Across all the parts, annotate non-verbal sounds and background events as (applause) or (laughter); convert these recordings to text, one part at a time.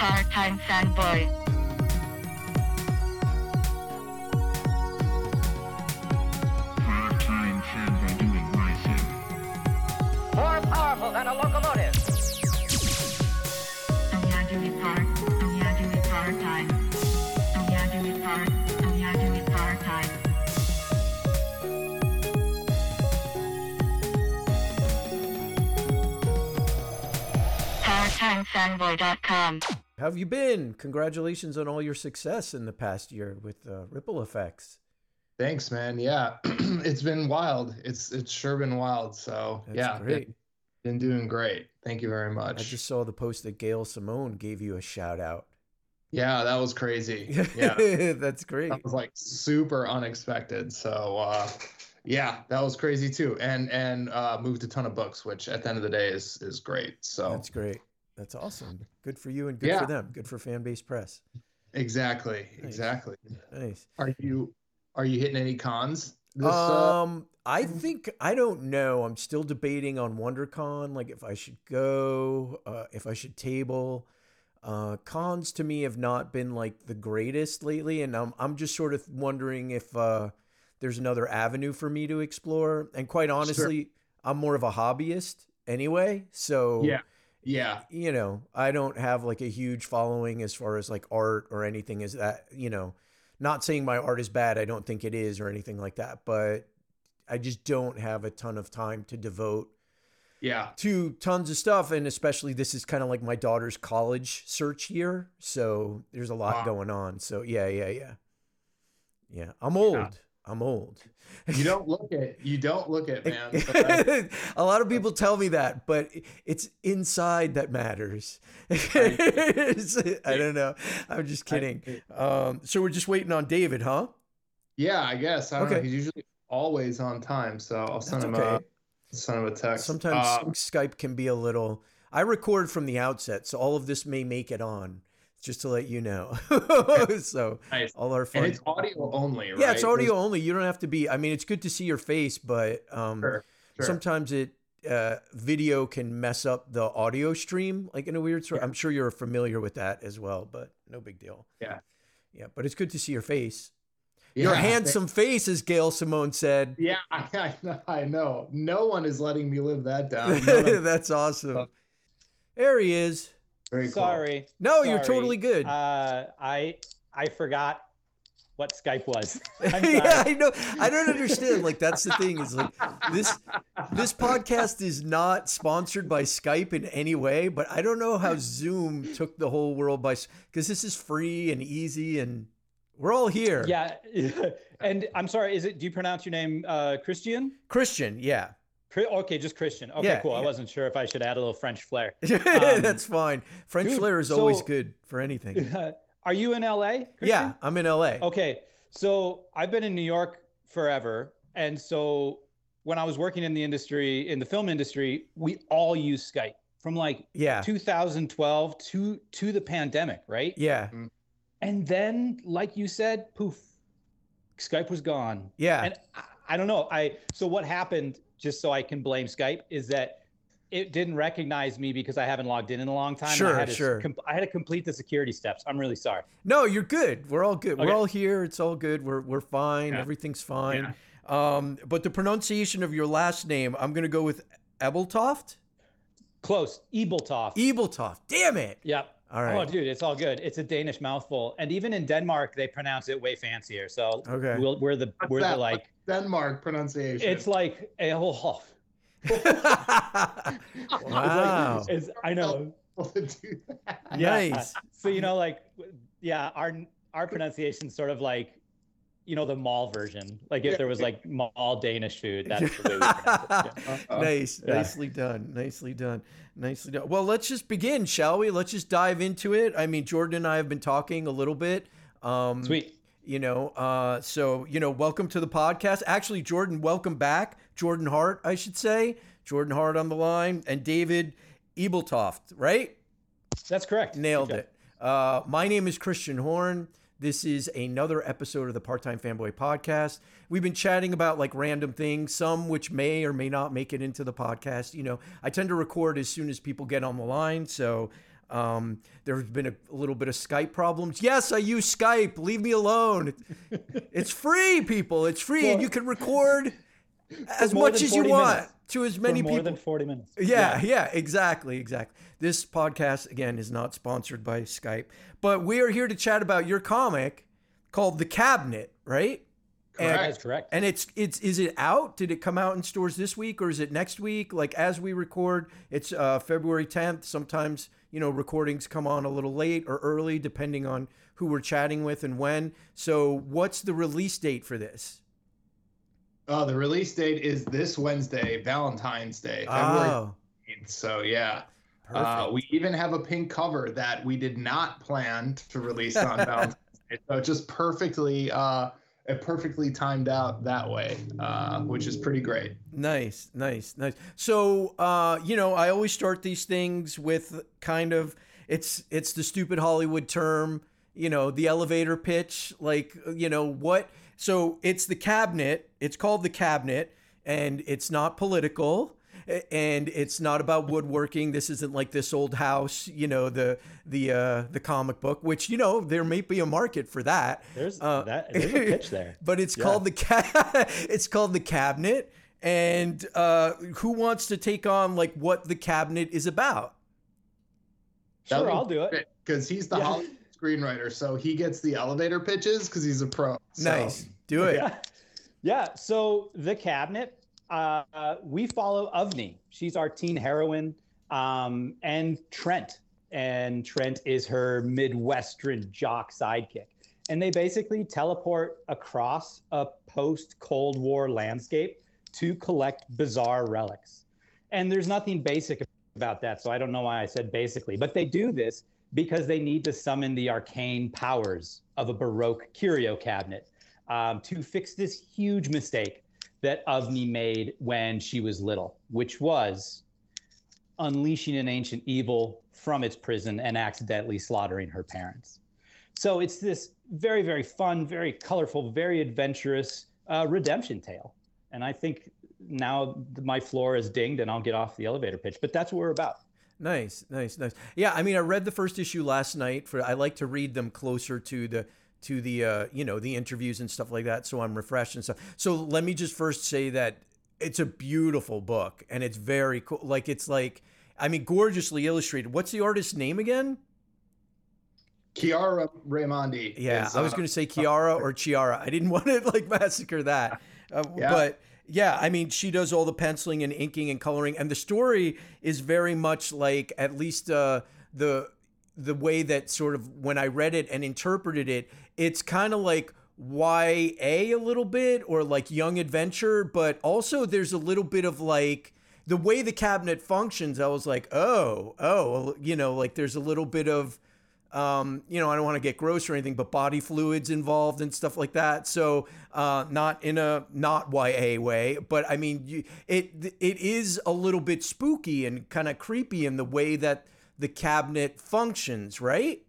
Part-time fanboy. Part-time fanboy doing my thing. More powerful than a locomotive. Yeah, do it part. Yeah, do it part-time. Yeah, do it part. Yeah, do it part-time. ParttimeFanboy.com. How have you been? Congratulations on all your success in the past year with uh, Ripple Effects. Thanks, man. Yeah, (clears throat) it's been wild. It's it's sure been wild. So That's yeah, great. Been, been doing great. Thank you very much. I just saw the post that Gail Simone gave you a shout out. Yeah, that was crazy. (laughs) Yeah, That's great. that was like super unexpected. So uh, yeah, that was crazy too. And and uh, moved a ton of books, which at the end of the day is is great. So That's great. That's awesome. Good for you and good Yeah. for them. Good for Fanbase Press. exactly, Nice. exactly. Nice. Are you are you hitting any cons? This, uh, um, I think I don't know. I'm still debating on WonderCon, like if I should go, uh, if I should table. Uh, cons to me have not been like the greatest lately, and I'm I'm just sort of wondering if uh, there's another avenue for me to explore. And quite honestly, I'm more of a hobbyist anyway, so Yeah. Yeah, you know, I don't have like a huge following as far as like art or anything as that, you know, not saying my art is bad, I don't think it is or anything like that, but I just don't have a ton of time to devote yeah. to tons of stuff and especially this is kind of like my daughter's college search year, so there's a lot Wow. going on. So yeah, yeah, yeah. Yeah, I'm old. I'm old. You don't look it. You don't look it, man. (laughs) A lot of people tell me that, but it's inside that matters. I (laughs) don't know. I'm just kidding. Um, so we're just waiting on David, huh? Yeah, I guess. I don't know. He's usually always on time, so I'll send That's him okay. a send him a text. Sometimes Uh, Skype can be a little. I record from the outset, so all of this may make it on. Just to let you know. (laughs) so nice. all our fun. And it's audio only, right? yeah, it's audio There's- only. You don't have to be. I mean, it's good to see your face, but um, Sure, sure. sometimes it uh, video can mess up the audio stream like in a weird sort. Yeah. I'm sure you're familiar with that as well, but no big deal. Yeah. Yeah, but it's good to see your face. Yeah, your handsome face, as Gail Simone said. Yeah, (laughs) I, I know. No one is letting me live that down. (laughs) That's awesome. There he is. Very cool. Sorry. No, you're totally good. Uh, I I forgot what Skype was. (laughs) I'm yeah. I know. I don't understand. Like that's the thing is like this this podcast is not sponsored by Skype in any way, but I don't know how Zoom took the whole world by because this is free and easy and we're all here. Yeah, (laughs) and I'm sorry. Is it? Do you pronounce your name uh, Kristian? Kristian, yeah. Chri- Okay, just Kristian. Okay, Yeah, cool. I wasn't sure if I should add a little French flair. (laughs) Um, that's fine. French dude, flair is always good for anything. (laughs) Are you in LA? Yeah, I'm in LA. Okay, so I've been in New York forever, and so when I was working in the industry, in the film industry, we all use Skype from like Yeah. 2012 to to the pandemic, right? Yeah. Mm-hmm. And then, like you said, poof, Skype was gone. Yeah. And I, I don't know. I so what happened? Just so I can blame Skype is that it didn't recognize me because I haven't logged in in a long time. Sure, I had to, sure. com- I had to complete the security steps. I'm really sorry. No, you're good. We're all good. We're all here. It's all good. We're we're fine. Yeah. Everything's fine. Um, but the pronunciation of your last name, I'm gonna go with Ebeltoft. Close. Ebeltoft. Ebeltoft. Damn it. Yep. All right. Oh, dude, it's all good. It's a Danish mouthful, and even in Denmark, they pronounce it way fancier. So Okay. we'll, we're the What's we're that? the like Denmark pronunciation. it's like a whole. (laughs) (laughs) wow. It's, I know. to do that. Yeah. Nice. So you know, like, yeah, our our pronunciation's sort of like, you know, the mall version. Like if there was like mall Danish food, that's the way we (laughs) pronounce it. Yeah. Uh-uh. (laughs) nice. Yeah. Nicely done. Nicely done. Nicely done. Well, let's just begin, shall we? Let's just dive into it. I mean, Jordan and I have been talking a little bit. Um, Sweet. you know uh so you know welcome to the podcast actually jordan welcome back jordan hart i should say jordan hart on the line and david ebeltoft right That's correct. nailed it uh my name is kristian horn this is another episode of the part-time fanboy podcast we've been chatting about like random things some which may or may not make it into the podcast you know i tend to record as soon as people get on the line so Um, there's been a, little bit of Skype problems. Yes, I use Skype. Leave me alone. (laughs) it's free, people. It's free, and you can record as much as you 40 want minutes. To as many more people. than 40 minutes. Yeah, yeah, exactly, exactly. This podcast again is not sponsored by Skype, but we are here to chat about your comic called The Cabinet, right? And- That is correct. And it's it's is it out? Did it come out in stores this week or is it next week? Like as we record, it's uh, February 10th. Sometimes you know recordings come on a little late or early depending on who we're chatting with and when. So what's the release date for this? Oh, the release date is this Wednesday, Valentine's Day, February Oh, 18th. So yeah. Uh, we even have a pink cover that we did not plan to release on (laughs) Valentine's Day. So just perfectly uh it perfectly timed out that way, uh, which is pretty great. Nice, nice, nice. So, uh, you know, I always start these things with kind of it's it's the stupid Hollywood term, you know, the elevator pitch, like, you know, what so it's the cabinet, it's called the cabinet and it's not political and it's not about woodworking. This isn't like this old house, you know, the the uh the comic book, which you know, there may be a market for that. There's Uh, that. There's a pitch there. (laughs) but it's Yeah. called the ca- (laughs) it's called the cabinet and uh who wants to take on like what the cabinet is about Sure, I'll do it. Because he's the Yeah. Hollywood screenwriter, so he gets the elevator pitches because he's a pro. So, nice do it Yeah. Yeah. So the cabinet, uh, we follow Avani. She's our teen heroine, um, and Trent. And Trent is her Midwestern jock sidekick. And they basically teleport across a post Cold War landscape to collect bizarre relics. And there's nothing basic about that. So I don't know why I said basically, but they do this because they need to summon the arcane powers of a Baroque curio cabinet um, to fix this huge mistake that Avani made when she was little, which was unleashing an ancient evil from its prison and accidentally slaughtering her parents. So it's this very, very fun, very colorful, very adventurous uh, redemption tale. And I think now my floor is dinged and I'll get off the elevator pitch, but that's what we're about. Nice nice nice yeah i mean i read the first issue last night for i like to read them closer to the to the uh you know the interviews and stuff like that so i'm refreshed and stuff so let me just first say that it's a beautiful book and it's very cool like it's like i mean gorgeously illustrated what's the artist's name again Chiara Raimondi. Yeah, is, I was uh, going to say Kiara or Chiara. I didn't (laughs) want to like massacre that. Uh, Yeah. But yeah, I mean, she does all the penciling and inking and coloring, and the story is very much like at least uh, the the way that sort of when I read it and interpreted it, it's kind of like YA a little bit or like young adventure, but also there's a little bit of like the way the cabinet functions. I was like, oh, oh, you know, like there's a little bit of um, you know, I don't want to get gross or anything, but body fluids involved and stuff like that. So, uh, not in a not YA way, but I mean, you, it it is a little bit spooky and kind of creepy in the way that the cabinet functions, right?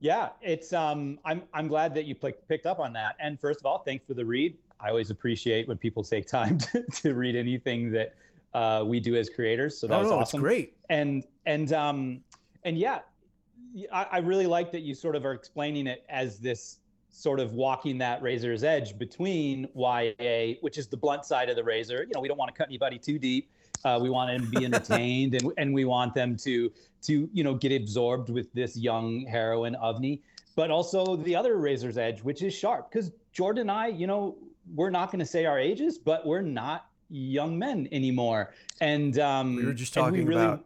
Yeah, it's um I'm I'm glad that you pick, picked up on that. And first of all, thanks for the read. I always appreciate when people take time (laughs) to, to read anything that uh, we do as creators. So that oh was no, awesome. it's great. And and um and yeah, I, I really like that you sort of are explaining it as this sort of walking that razor's edge between YA, which is the blunt side of the razor. You know, we don't want to cut anybody too deep. Uh, we want them to be (laughs) entertained, and and we want them to to you know get absorbed with this young heroine Avani, but also the other razor's edge, which is sharp. Because Jordan and I, you know, we're not going to say our ages, but we're not young men anymore. And um, We were just and we talking really- about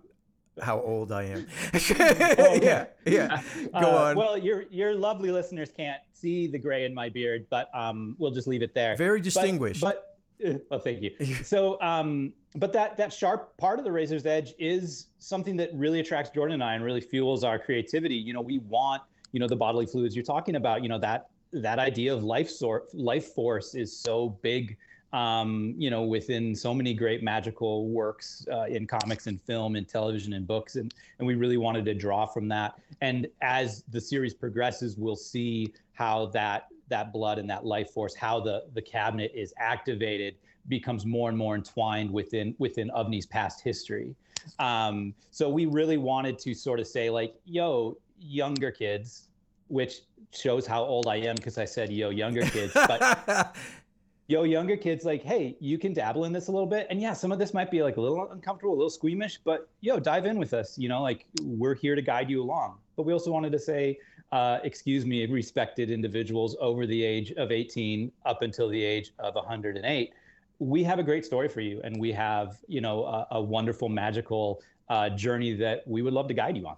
how old I am. (laughs) (laughs) okay. yeah, yeah. Go Uh, on. Well, your your lovely listeners can't see the gray in my beard, but um, we'll just leave it there. Very But- distinguished. But, uh, well, thank you. (laughs) So, um, but that that sharp part of the razor's edge is something that really attracts Jordan and I and really fuels our creativity. You know, we want you know the bodily fluids you're talking about. You know that that idea of life sort life force is so big. Um, you know, within so many great magical works uh, in comics and film and television and books, and and we really wanted to draw from that. And as the series progresses, we'll see how that that blood and that life force, how the the cabinet is activated becomes more and more entwined within within Avani's past history. Um, so we really wanted to sort of say like, yo, younger kids, which shows how old I am because I said yo, younger kids, but (laughs) yo, younger kids, like, hey, you can dabble in this a little bit. And yeah, some of this might be like a little uncomfortable, a little squeamish, but yo, dive in with us. You know, like we're here to guide you along. But we also wanted to say, uh, excuse me, respected individuals over the age of 18 up until the age of 108. We have a great story for you, and we have, you know, a, a wonderful, magical uh, journey that we would love to guide you on.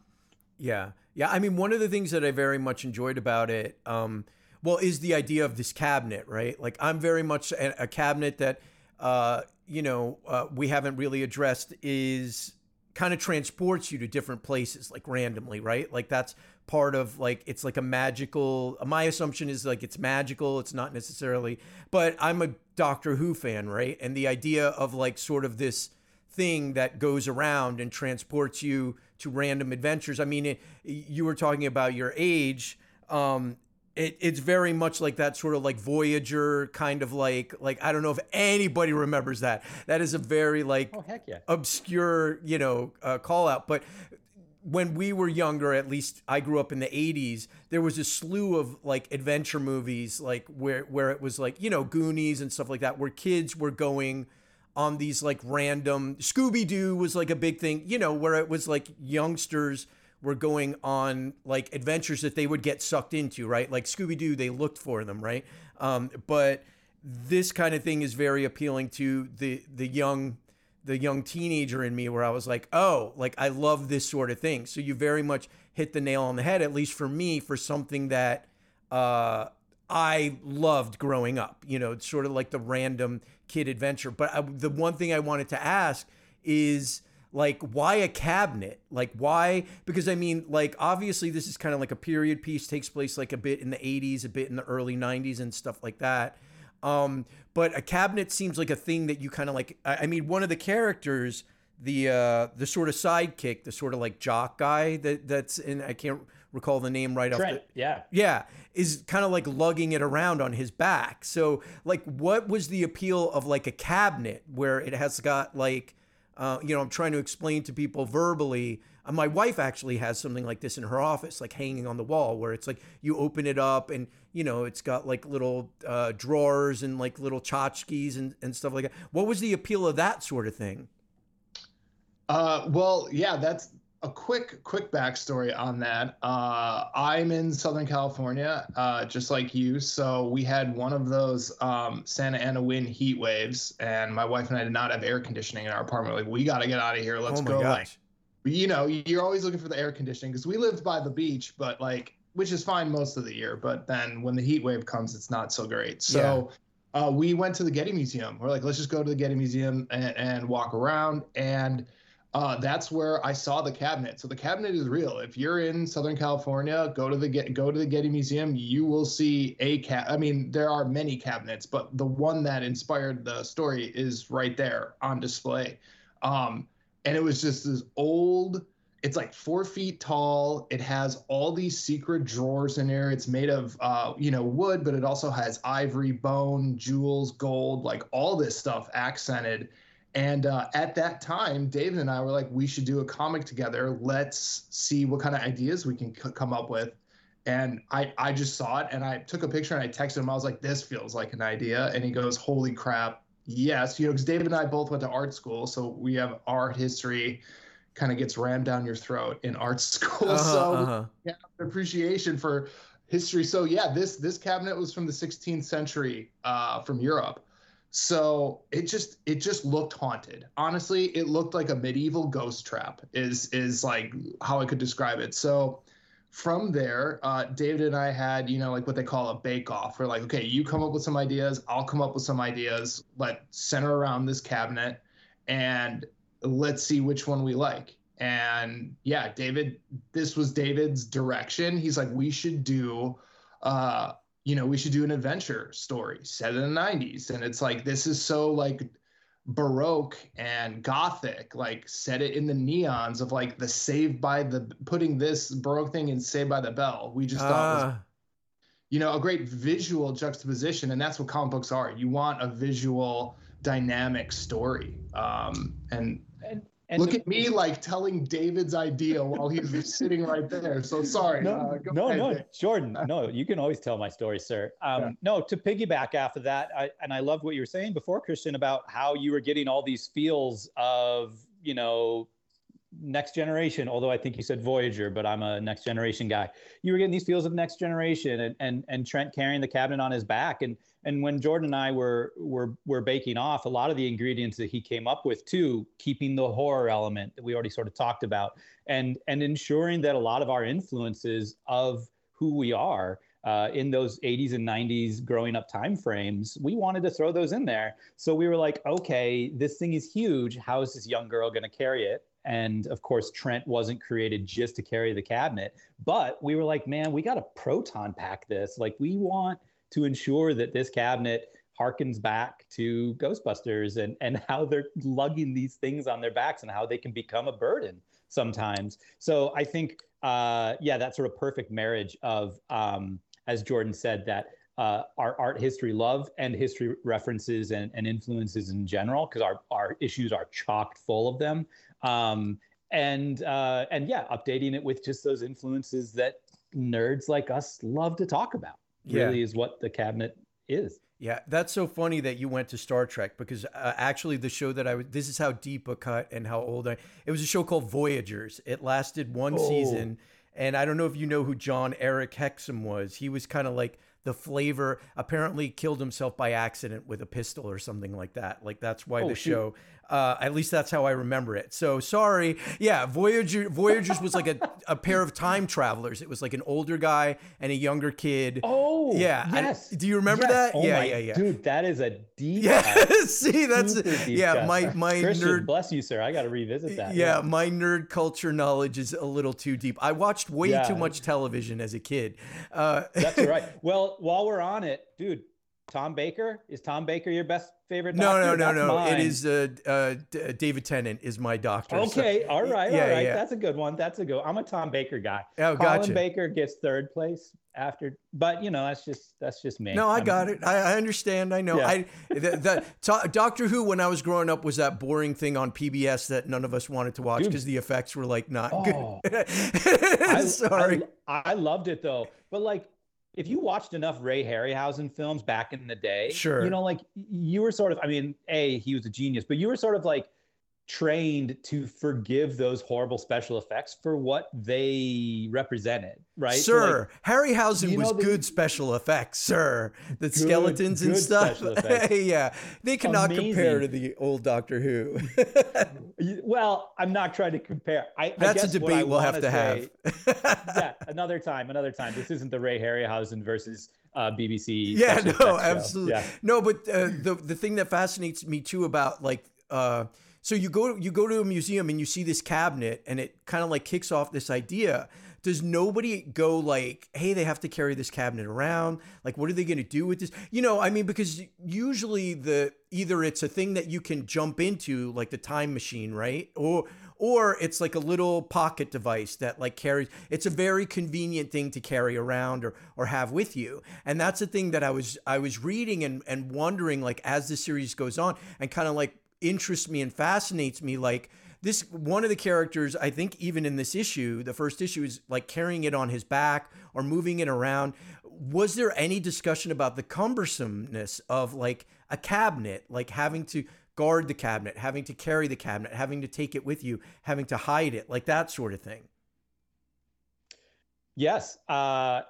Yeah. Yeah. I mean, one of the things that I very much enjoyed about it, um, well, is the idea of this cabinet, right? Like, I'm very much a, a cabinet that, uh, you know, uh, we haven't really addressed is kind of transports you to different places, like randomly, right? Like, that's part of like, it's like a magical, my assumption is like it's magical. It's not necessarily, but I'm a Doctor Who fan, right? And the idea of like sort of this, thing that goes around and transports you to random adventures. I mean, it, you were talking about your age. Um, it, it's very much like that sort of like Voyager kind of like like I don't know if anybody remembers that. That is a very like Oh heck yeah! obscure you know uh, call out, but when we were younger, at least I grew up in the 80s, there was a slew of like adventure movies like where where it was like, you know, Goonies and stuff like that where kids were going on these like random Scooby Doo was like a big thing, you know, where it was like youngsters were going on like adventures that they would get sucked into, right? Like Scooby Doo, they looked for them, right? Um, but this kind of thing is very appealing to the the young the young teenager in me where I was like, oh, like I love this sort of thing. So you very much hit the nail on the head, at least for me, for something that uh, I loved growing up. You know, it's sort of like the random kid adventure. But I, the one thing I wanted to ask is like, why a cabinet? Like, why? Because I mean, like, obviously, this is kind of like a period piece, takes place like a bit in the 80s, a bit in the early 90s, and stuff like that. Um, but a cabinet seems like a thing that you kind of like. I, I mean, one of the characters, the uh, the sort of sidekick, the sort of like jock guy that that's in. I can't recall the name right Trent, off. The, yeah. yeah, is kind of like lugging it around on his back. So, like, what was the appeal of like a cabinet where it has got like, uh, you know, I'm trying to explain to people verbally. Uh, my wife actually has something like this in her office, like hanging on the wall, where it's like you open it up and you know it's got like little uh, drawers and like little tchotchkes and, and stuff like that. What was the appeal of that sort of thing? Uh, well, yeah, that's a quick quick backstory on that. Uh, I'm in Southern California, uh, just like you. So we had one of those um, Santa Ana wind heat waves, and my wife and I did not have air conditioning in our apartment. Like, we got to get out of here. Let's oh my go. gosh. Like, you know, you're always looking for the air conditioning because we lived by the beach, but like, which is fine most of the year. But then when the heat wave comes, it's not so great. So. Uh, we went to the Getty Museum. We're like, let's just go to the Getty Museum and, and walk around. And uh, that's where I saw the cabinet. So the cabinet is real. If you're in Southern California, go to the get go to the Getty Museum. You will see a cat. I mean, there are many cabinets, but the one that inspired the story is right there on display. Um, and it was just this old. It's like four feet tall. It has all these secret drawers in there. It's made of, uh, you know, wood, but it also has ivory, bone, jewels, gold, like all this stuff accented. And uh, at that time, David and I were like, we should do a comic together. Let's see what kind of ideas we can c- come up with. And I, I just saw it and I took a picture and I texted him. I was like, this feels like an idea. And he goes, holy crap. Yes. You know, because David and I both went to art school. So we have art history kind of gets rammed down your throat in art (laughs) school. Uh-huh, so uh-huh. yeah, appreciation for history. So yeah, this this cabinet was from the 16th century uh, from Europe. So it just it just looked haunted. Honestly, it looked like a medieval ghost trap. Is is like how I could describe it. So from there, uh, David and I had you know like what they call a bake off. We're like, okay, you come up with some ideas, I'll come up with some ideas. Let center around this cabinet, and let's see which one we like. And yeah, David, this was David's direction. He's like, we should do, uh, you know, we should do an adventure story set in the 90s. And it's like, this is so like baroque and gothic, like set it in the neons of like the Saved by the putting this baroque thing in Saved by the Bell. We just thought was Ah, you know, a great visual juxtaposition, and that's what comic books are. You want a visual dynamic story. Um, and And, look at me like telling David's idea while he's sitting right there. So sorry. No, uh, no, ahead, no, Dave. Jordan. (laughs) No, you can always tell my story, sir. Um, Yeah. No, to piggyback off of that, I, and I love what you were saying before, Kristian, about how you were getting all these feels of, you know, next generation. Although I think you said Voyager, but I'm a next generation guy. You were getting these feels of next generation, and and and Trent carrying the cabinet on his back, and and when Jordan and I were were were baking off, a lot of the ingredients that he came up with too, keeping the horror element that we already sort of talked about, and and ensuring that a lot of our influences of who we are uh, in those 80s and 90s growing up time frames, we wanted to throw those in there. So we were like, okay, this thing is huge. How is this young girl going to carry it? And of course, Trent wasn't created just to carry the cabinet, but we were like, man, we got to proton pack this. Like, we want to ensure that this cabinet harkens back to Ghostbusters and, and how they're lugging these things on their backs and how they can become a burden sometimes. So I think, uh, yeah, that sort of perfect marriage of, um, as Jordan said, that uh, our art history love and history references and, and influences in general, because our, our issues are chocked full of them. Um, and uh, and yeah, updating it with just those influences that nerds like us love to talk about. Yeah. Really is what the cabinet is. Yeah, that's so funny that you went to Star Trek because uh, actually the show that I was this is how deep a cut and how old I it was a show called Voyagers. It lasted one Oh. season and I don't know if you know who Jon-Erik Hexum was. He was kind of like the flavor apparently killed himself by accident with a pistol or something like that. Like that's why Oh, the shoot. show uh, at least that's how I remember it. So sorry. Yeah, Voyager Voyagers was like a, a pair of time travelers. It was like an older guy and a younger kid. Oh, Yeah, I- Yes. do you remember Yes. that? Oh Yeah, my- yeah, yeah. Dude, that is a deep. Yeah, (laughs) see, that's yeah. cut. My my Kristian, nerd, bless you, sir. I got to revisit that. yeah, my nerd culture knowledge is a little too deep. I watched way Yeah. too much television as a kid. Uh, That's right. (laughs) Well, while we're on it, dude, Tom Baker is Tom Baker your best favorite? no, no, no, That's no. mine. It is uh, uh, D- David Tennant is my doctor. so- Okay, all right, yeah, all right. yeah. That's a good one. That's a good. I'm a Tom Baker guy. Oh, Colin gotcha. Baker gets third place after, but you know that's just that's just me. No, I I'm- got it. I, I understand. I know. Yeah. I the, the to, Doctor Who when I was growing up was that boring thing on PBS that none of us wanted to watch because the effects were like not Oh. good. (laughs) Sorry. I, I loved it though. But like, if you watched enough Ray Harryhausen films back in the day, Sure. you know, like you were sort of. I mean, a he was a genius, but you were sort of like trained to forgive those horrible special effects for what they represented, right? So, like, Sir, Harryhausen was know the- good special effects, sir. The Good- skeletons and stuff. (laughs) yeah, they cannot compare to the old Doctor Who. well, I'm not trying to compare. I, I That's a guess what I debate we'll have to say- have. yeah, another time, another time. This isn't the Ray Harryhausen versus uh, BBC. yeah, no, show. absolutely. Yeah. No, but uh, the the thing that fascinates me too about like uh, so you go you go to a museum and you see this cabinet and it kind of like kicks off this idea. Does nobody go like, hey, they have to carry this cabinet around? Like, what are they going to do with this? You know, I mean, because usually the either it's a thing that you can jump into, like the time machine, right? Or or it's like a little pocket device that like carries it's a very convenient thing to carry around or or have with you. And that's the thing that i was i was reading and and wondering like as the series goes on and kind of like interests me and fascinates me like this one of the characters i think even in this issue the first issue is like carrying it on his back or moving it around. Was there any discussion about the cumbersomeness of like a cabinet like having to guard the cabinet having to carry the cabinet having to take it with you having to hide it like that sort of thing Yes. Uh,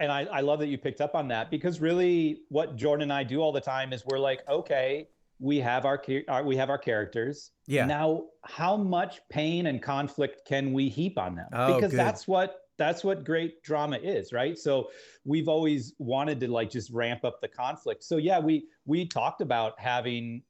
and I, I love that you picked up on that because really what Jordan and I do all the time is we're like, okay, we have our, our we have our characters. Yeah. Now, how much pain and conflict can we heap on them? Oh, because good. that's what that's what great drama is, right? So we've always wanted to like just ramp up the conflict. So yeah, we we talked about having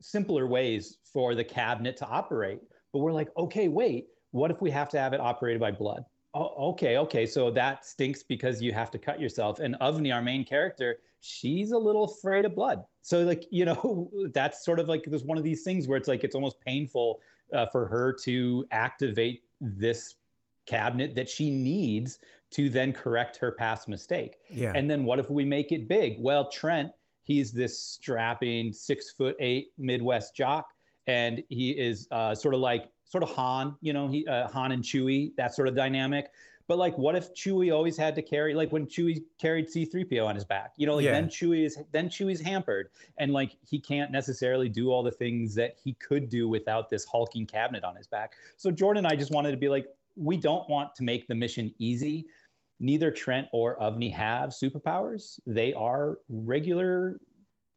simpler ways for the cabinet to operate, but we're like, okay, wait, what if we have to have it operated by blood? Oh, okay, okay. So that stinks because you have to cut yourself. And Avani, our main character, she's a little afraid of blood. So like, (laughs) you know, that's sort of like there's one of these things where it's like it's almost painful uh, for her to activate this cabinet that she needs to then correct her past mistake. yeah And then what if we make it big? Well, Trent, he's this strapping six foot eight Midwest jock, and he is uh, sort of like sort of Han, you know, he uh, Han and Chewie, that sort of dynamic. But like, what if Chewie always had to carry, like when Chewie carried C-3PO on his back, you know, like Yeah. then Chewie is then Chewie's hampered, and like he can't necessarily do all the things that he could do without this hulking cabinet on his back. So Jordan and I just wanted to be like, we don't want to make the mission easy. Neither Trent or Avani have superpowers. They are regular,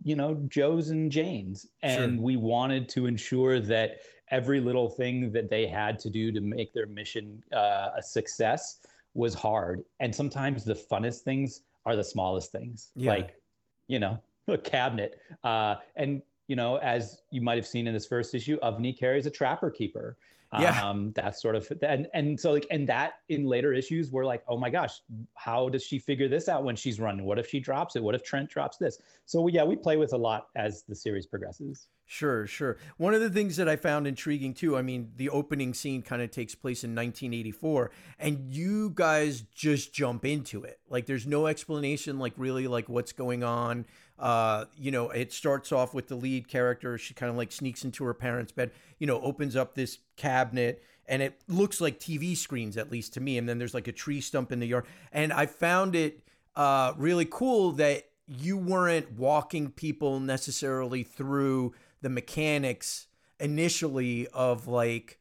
you know, Joes and Janes. And Sure. we wanted to ensure that every little thing that they had to do to make their mission uh, a success was hard. And sometimes the funnest things are the smallest things, Yeah. like, you know, a cabinet. Uh, and, you know, as you might have seen in this first issue, Avani carries a trapper keeper. Yeah. Um, that sort of and and so like and that in later issues we're like, oh my gosh, how does she figure this out when she's running? What if she drops it? What if Trent drops this? So yeah, we play with a lot as the series progresses. Sure, sure. One of the things that I found intriguing too, I mean, the opening scene kind of takes place in 1984 and you guys just jump into it. Like there's no explanation like really like what's going on. Uh, you know, it starts off with the lead character, she kind of like sneaks into her parents' bed, you know, opens up this cabinet and it looks like TV screens at least to me and then there's like a tree stump in the yard. And I found it uh really cool that you weren't walking people necessarily through the mechanics initially of like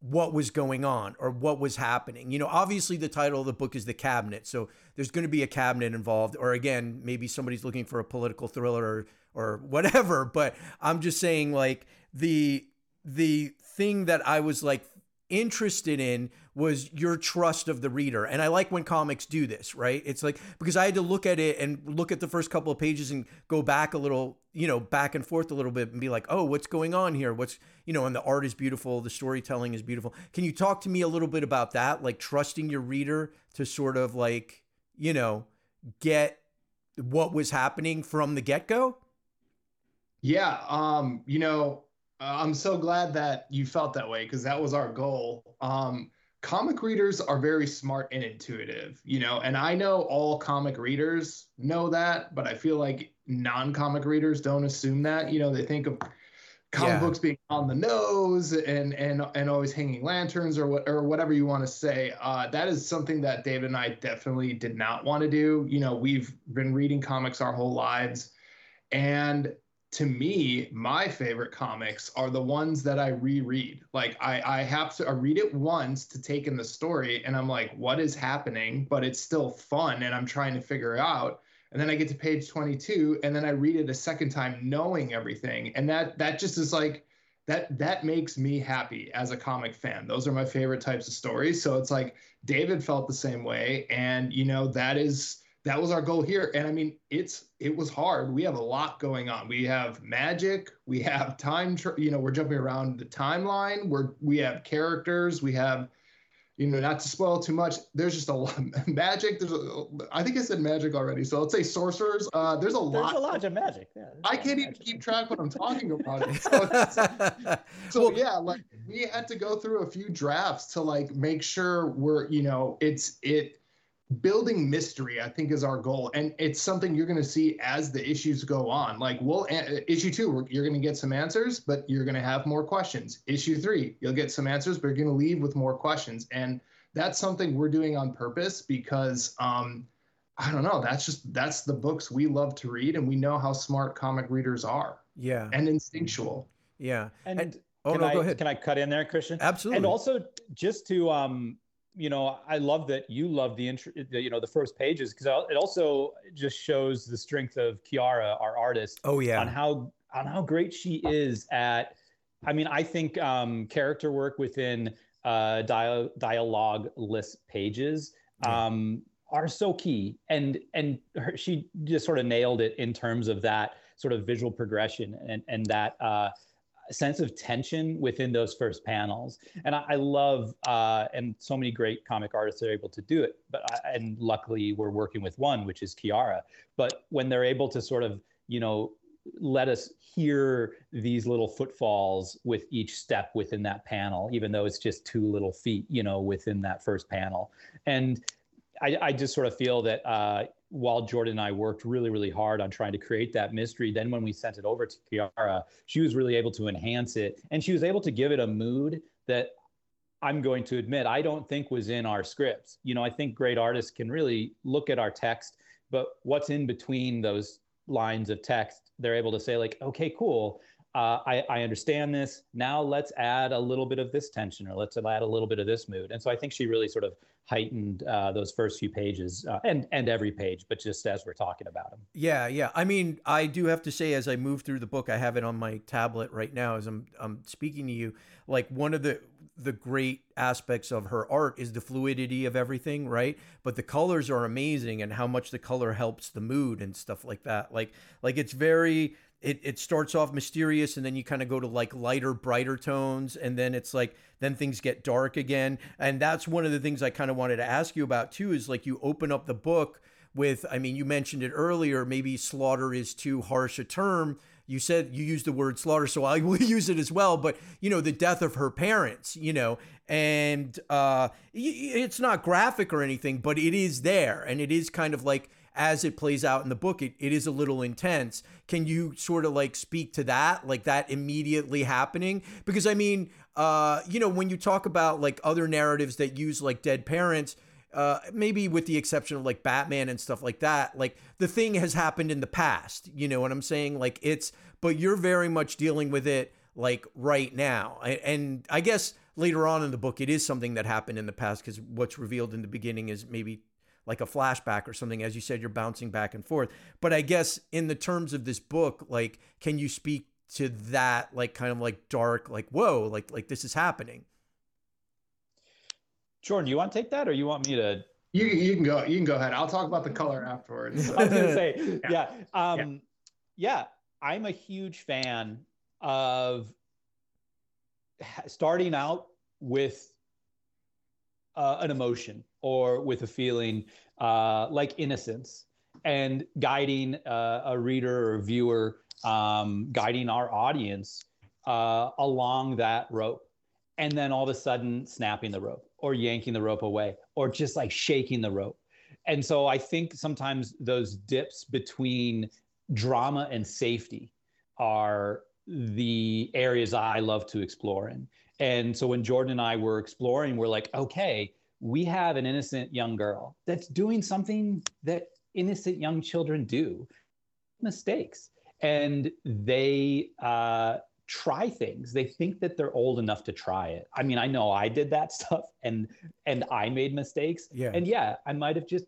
what was going on or what was happening. You know, obviously the title of the book is The Cabinet. So there's going to be a cabinet involved or again, maybe somebody's looking for a political thriller or or whatever, but I'm just saying like the the thing that I was like interested in was your trust of the reader. And I like when comics do this, right? It's like because I had to look at it and look at the first couple of pages and go back a little, you know, back and forth a little bit and be like, "Oh, what's going on here? What's, you know, and the art is beautiful, the storytelling is beautiful." Can you talk to me a little bit about that, like trusting your reader to sort of like, you know, get what was happening from the get-go? Yeah, um, you know, uh, I'm so glad that you felt that way because that was our goal. Um, comic readers are very smart and intuitive, you know, and I know all comic readers know that, but I feel like non-comic readers don't assume that. You know, they think of comic Yeah. books being on the nose and and and always hanging lanterns or what or whatever you want to say. Uh, that is something that David and I definitely did not want to do. You know, we've been reading comics our whole lives, and to me, my favorite comics are the ones that I reread. Like I, I have to I read it once to take in the story, and I'm like, what is happening? But it's still fun, and I'm trying to figure it out. And then I get to page 22, and then I read it a second time, knowing everything, and that that just is like that that makes me happy as a comic fan. Those are my favorite types of stories. So it's like David felt the same way, and you know that is that was our goal here. And i mean it's it was hard. We have a lot going on. We have magic. We have time tr- you know we're jumping around the timeline. We're we have characters. We have you know not to spoil too much there's just a lot of (laughs) magic. There's a, i think i said magic already. So let's say sorcerers uh there's a There's lot a lot of magic. Yeah, there's i can't even magic. keep track what i'm talking about. (laughs) So, it's- (laughs) so Well- yeah like we had to go through a few drafts to like make sure we're you know it's it building mystery i think is our goal and it's something you're going to see as the issues go on like we'll issue two you're going to get some answers but you're going to have more questions issue three you'll get some answers but you're going to leave with more questions and that's something we're doing on purpose because um i don't know that's just that's the books we love to read and we know how smart comic readers are yeah. and instinctual Yeah. And, And- oh, can no, I, go ahead. Can I cut in there, Kristian? Absolutely. And also, just to um, you know, I love that you love the, intro, the you know the first pages because it also just shows the strength of Chiara, our artist, oh yeah. on how on how great she is at. I mean, I think um, character work within uh, dia- dialogue-less pages Yeah. um, are so key, and and her, she just sort of nailed it in terms of that sort of visual progression and and that uh, sense of tension within those first panels. And I, I love, uh, and so many great comic artists are able to do it. But I, and luckily, we're working with one, which is Chiara. But when they're able to sort of, you know, let us hear these little footfalls with each step within that panel, even though it's just two little feet, you know, within that first panel. And I, I just sort of feel that uh, while Jordan and I worked really, really hard on trying to create that mystery, then when we sent it over to Chiara, she was really able to enhance it and she was able to give it a mood that I'm going to admit I don't think was in our scripts. You know, I think great artists can really look at our text, but what's in between those lines of text, they're able to say, like, okay, cool. Uh, I, I understand this. Now let's add a little bit of this tension or let's add a little bit of this mood. And so I think she really sort of heightened uh, those first few pages uh, and and every page, but just as we're talking about them. Yeah, yeah. I mean, I do have to say, as I move through the book, I have it on my tablet right now as I'm I'm speaking to you. Like one of the the great aspects of her art is the fluidity of everything, right? But the colors are amazing and how much the color helps the mood and stuff like that. Like like it's very it, it starts off mysterious and then you kind of go to like lighter brighter tones and then it's like then things get dark again. And that's one of the things i kind of wanted to ask you about too is like you open up the book with i mean you mentioned it earlier maybe slaughter is too harsh a term. You said you used the word slaughter so i (laughs) will use it as well but you know the death of her parents you know and uh it's not graphic or anything but it is there and it is kind of like as it plays out in the book, it, it is a little intense. Can you sort of like speak to that, like that immediately happening? Because I mean, uh, you know, when you talk about like other narratives that use like dead parents, uh, maybe with the exception of like Batman and stuff like that, like the thing has happened in the past. You know what I'm saying? Like it's, but you're very much dealing with it like right now. And I guess later on in the book, it is something that happened in the past because what's revealed in the beginning is maybe like a flashback or something. As you said, you're bouncing back and forth. But I guess in the terms of this book, like, can you speak to that, like, kind of like dark, like, whoa, like, like this is happening? Jordan, you want to take that, or you want me to? You you can go. You can go ahead. I'll talk about the color afterwards. (laughs) I was gonna say, (laughs) yeah, yeah. Um, yeah. yeah, I'm a huge fan of starting out with uh, an emotion or with a feeling uh, like innocence and guiding uh, a reader or viewer, um, guiding our audience uh, along that rope. And then all of a sudden, snapping the rope or yanking the rope away or just like shaking the rope. And so I think sometimes those dips between drama and safety are the areas I love to explore in. And so when Jordan and I were exploring, we're like, okay, we have an innocent young girl that's doing something that innocent young children do mistakes. And they uh, try things. They think that they're old enough to try it. I mean i know i did that (laughs) stuff and and i made mistakes. Yeah. And yeah i might have just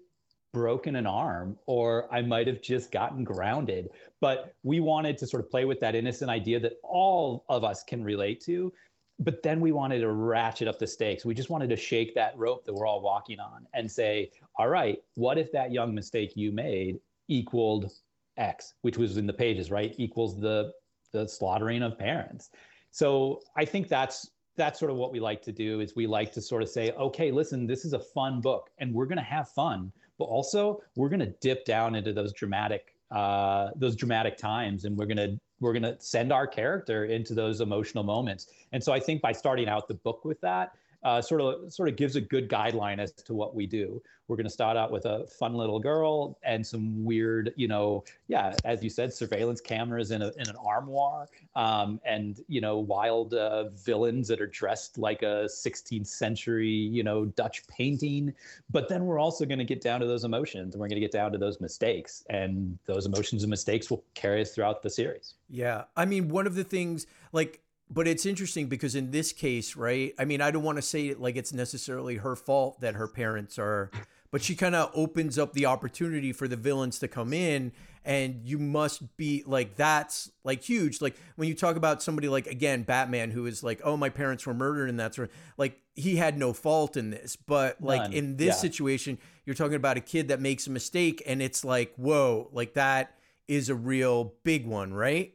broken an arm or i might have just gotten grounded. But we wanted to sort of play with that innocent idea that all of us can relate to but then we wanted to ratchet up the stakes. We just wanted to shake that rope that we're all walking on and say, all right, what if that young mistake you made equaled X, which was in the pages, right? Equals the the slaughtering of parents. So I think that's that's sort of what we like to do is we like to sort of say, okay, listen, this is a fun book and we're gonna have fun, but also we're gonna dip down into those dramatic uh, those dramatic times and we're gonna we're going to send our character into those emotional moments. And so I think by starting out the book with that, uh, sort of sort of gives a good guideline as to what we do. We're going to start out with a fun little girl and some weird, you know, yeah, as you said, surveillance cameras in, a, in an armoire, um, and you know, wild uh, villains that are dressed like a 16th century, you know, Dutch painting. But then we're also going to get down to those emotions, and we're going to get down to those mistakes, and those emotions and mistakes will carry us throughout the series. Yeah, I mean, one of the things like but it's interesting because in this case, right? I mean, I don't want to say it like it's necessarily her fault that her parents are, but she kind of opens up the opportunity for the villains to come in, and you must be like that's like huge. Like when you talk about somebody like again Batman, who is like, oh, my parents were murdered, and that's sort of, like he had no fault in this, but like None. in this Yeah. situation, you're talking about a kid that makes a mistake, and it's like, whoa, like that is a real big one, right?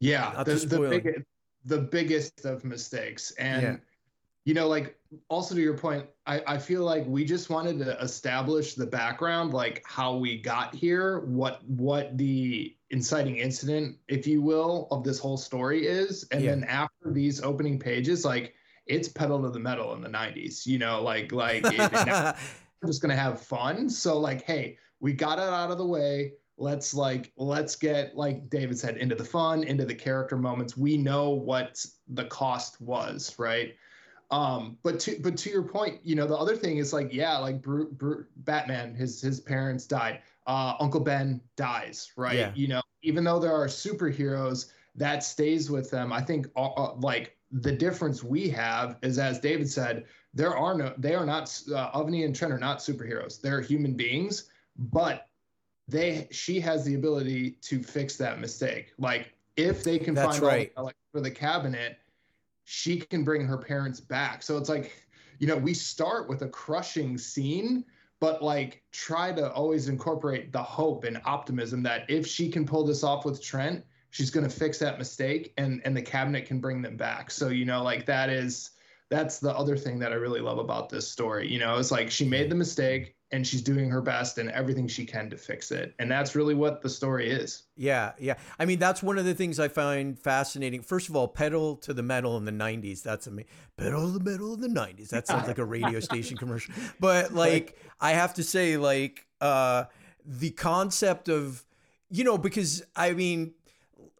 Yeah, the, the, big, the biggest of mistakes. And, Yeah. you know, like also to your point, I, I feel like we just wanted to establish the background, like how we got here, what what the inciting incident, if you will, of this whole story is. And Yeah. then after these opening pages, like it's pedal to the metal in the 90s, you know, like like it, it (laughs) just gonna have fun. So like, hey, we got it out of the way. Let's like let's get like David said into the fun, into the character moments. We know what the cost was, right? Um, but to but to your point, you know, the other thing is like, yeah, like Bru- Bru- Batman, his his parents died. Uh, Uncle Ben dies, right? Yeah. You know, even though there are superheroes, that stays with them. I think uh, uh, like the difference we have is, as David said, there are no, they are not. Uh, Avani and Trent are not superheroes. They're human beings, but they she has the ability to fix that mistake. Like if they can That's find all the for the cabinet, she can bring her parents back. So it's like, you know, we start with a crushing scene, but like try to always incorporate the hope and optimism that if she can pull this off with Trent, she's going to fix that mistake and and the cabinet can bring them back. So, you know, like that is that's the other thing that I really love about this story. You know, it's like she made the mistake and she's doing her best and everything she can to fix it. And that's really what the story is. Yeah, yeah. I mean, that's one of the things I find fascinating. First of all, pedal to the metal in the '90s. That's amazing. Pedal to the metal in the '90s. That sounds like a radio (laughs) station commercial. But like, I have to say, like, uh, the concept of, you know, because I mean,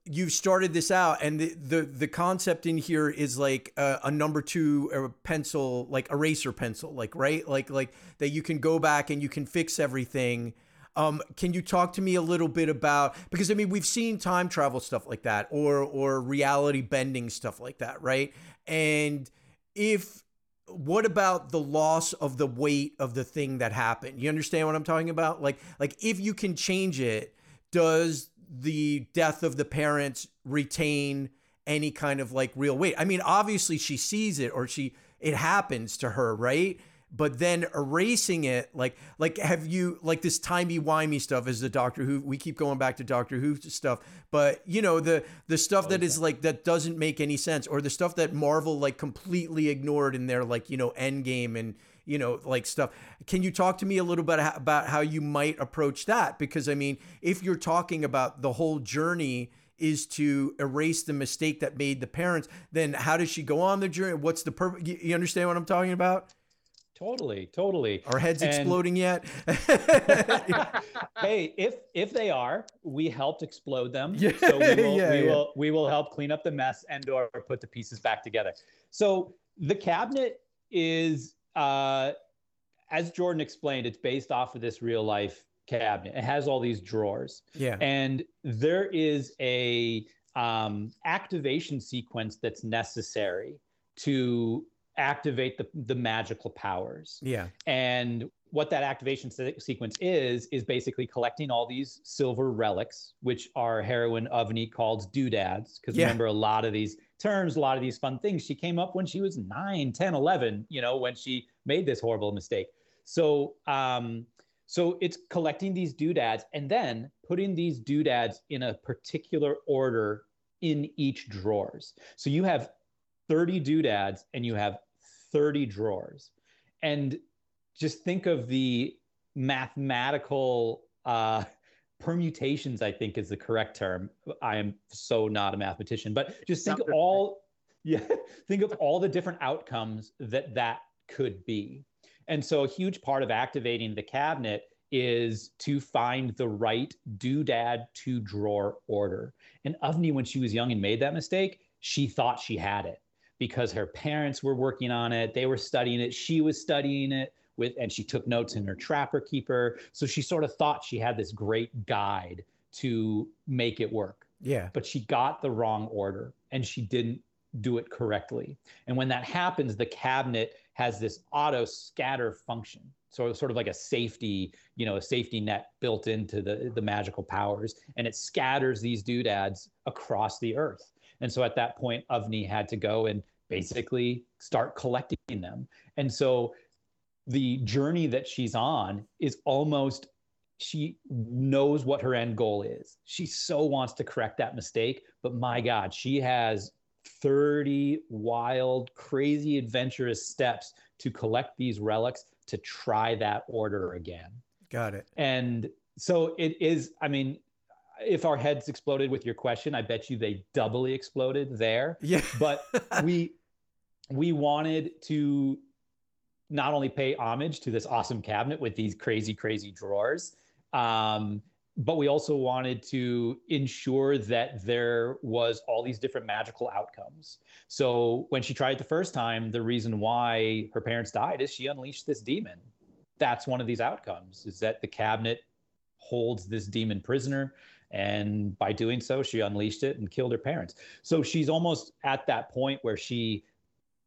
you started this out, and the the, the concept in here is like a, a number two uh pencil, like eraser pencil, like right, like like that you can go back and you can fix everything. Um, can you talk to me a little bit about because I mean we've seen time travel stuff like that or or reality bending stuff like that, right? And if what about the loss of the weight of the thing that happened? You understand what I'm talking about? Like like if you can change it, does the death of the parents retain any kind of like real weight? I mean, obviously she sees it or she it happens to her, right? But then erasing it, like like have you like this timey wimey stuff is the Doctor Who? We keep going back to Doctor Who stuff, but you know the the stuff that is like that doesn't make any sense, or the stuff that Marvel like completely ignored in their like you know Endgame and you know like stuff. Can you talk to me a little bit about how you might approach that? Because I mean, if you're talking about the whole journey is to erase the mistake that made the parents, then how does she go on the journey? What's the purpose? You, understand what I'm talking about? Totally, totally. Our heads And- exploding yet? (laughs) hey, if if they are, we helped explode them. Yeah, So we will yeah, we yeah. will we will help clean up the mess and or put the pieces back together. So the cabinet is uh as Jordan explained, it's based off of this real life cabinet. It has all these drawers. yeah. And there is a um, activation sequence that's necessary to activate the, the magical powers. Yeah. And what that activation se- sequence is, is basically collecting all these silver relics, which our heroine Avani called doodads. Because Yeah. remember, a lot of these terms, a lot of these fun things, she came up when she was 9, 10, 11, you know, when she made this horrible mistake. So, um, so it's collecting these doodads and then putting these doodads in a particular order in each drawers. So you have 30 doodads and you have 30 drawers. And just think of the mathematical uh, permutations, I think is the correct term. I am so not a mathematician, but just think good. all, (laughs) yeah, think of all the different outcomes that that could be. And so a huge part of activating the cabinet is to find the right doodad to drawer order. And Avani, when she was young and made that mistake, she thought she had it because her parents were working on it. They were studying it. She was studying it with, and she took notes in her trapper keeper. So she sort of thought she had this great guide to make it work Yeah. but she got the wrong order and she didn't do it correctly. And when that happens, the cabinet has this auto scatter function. So it's sort of like a safety, you know, a safety net built into the, the magical powers. And it scatters these doodads across the earth. And so at that point, Avani had to go and basically start collecting them. And so the journey that she's on is almost she knows what her end goal is. She so wants to correct that mistake, but my God, she has 30 wild, crazy, adventurous steps to collect these relics to try that order again. Got it. And so it is, I mean, if our heads exploded with your question, I bet you they doubly exploded there Yeah. but we (laughs) we wanted to not only pay homage to this awesome cabinet with these crazy, crazy drawers, um, but we also wanted to ensure that there was all these different magical outcomes. So when she tried the first time, the reason why her parents died is she unleashed this demon. That's one of these outcomes is that the cabinet holds this demon prisoner and by doing so she unleashed it and killed her parents. So she's almost at that point where she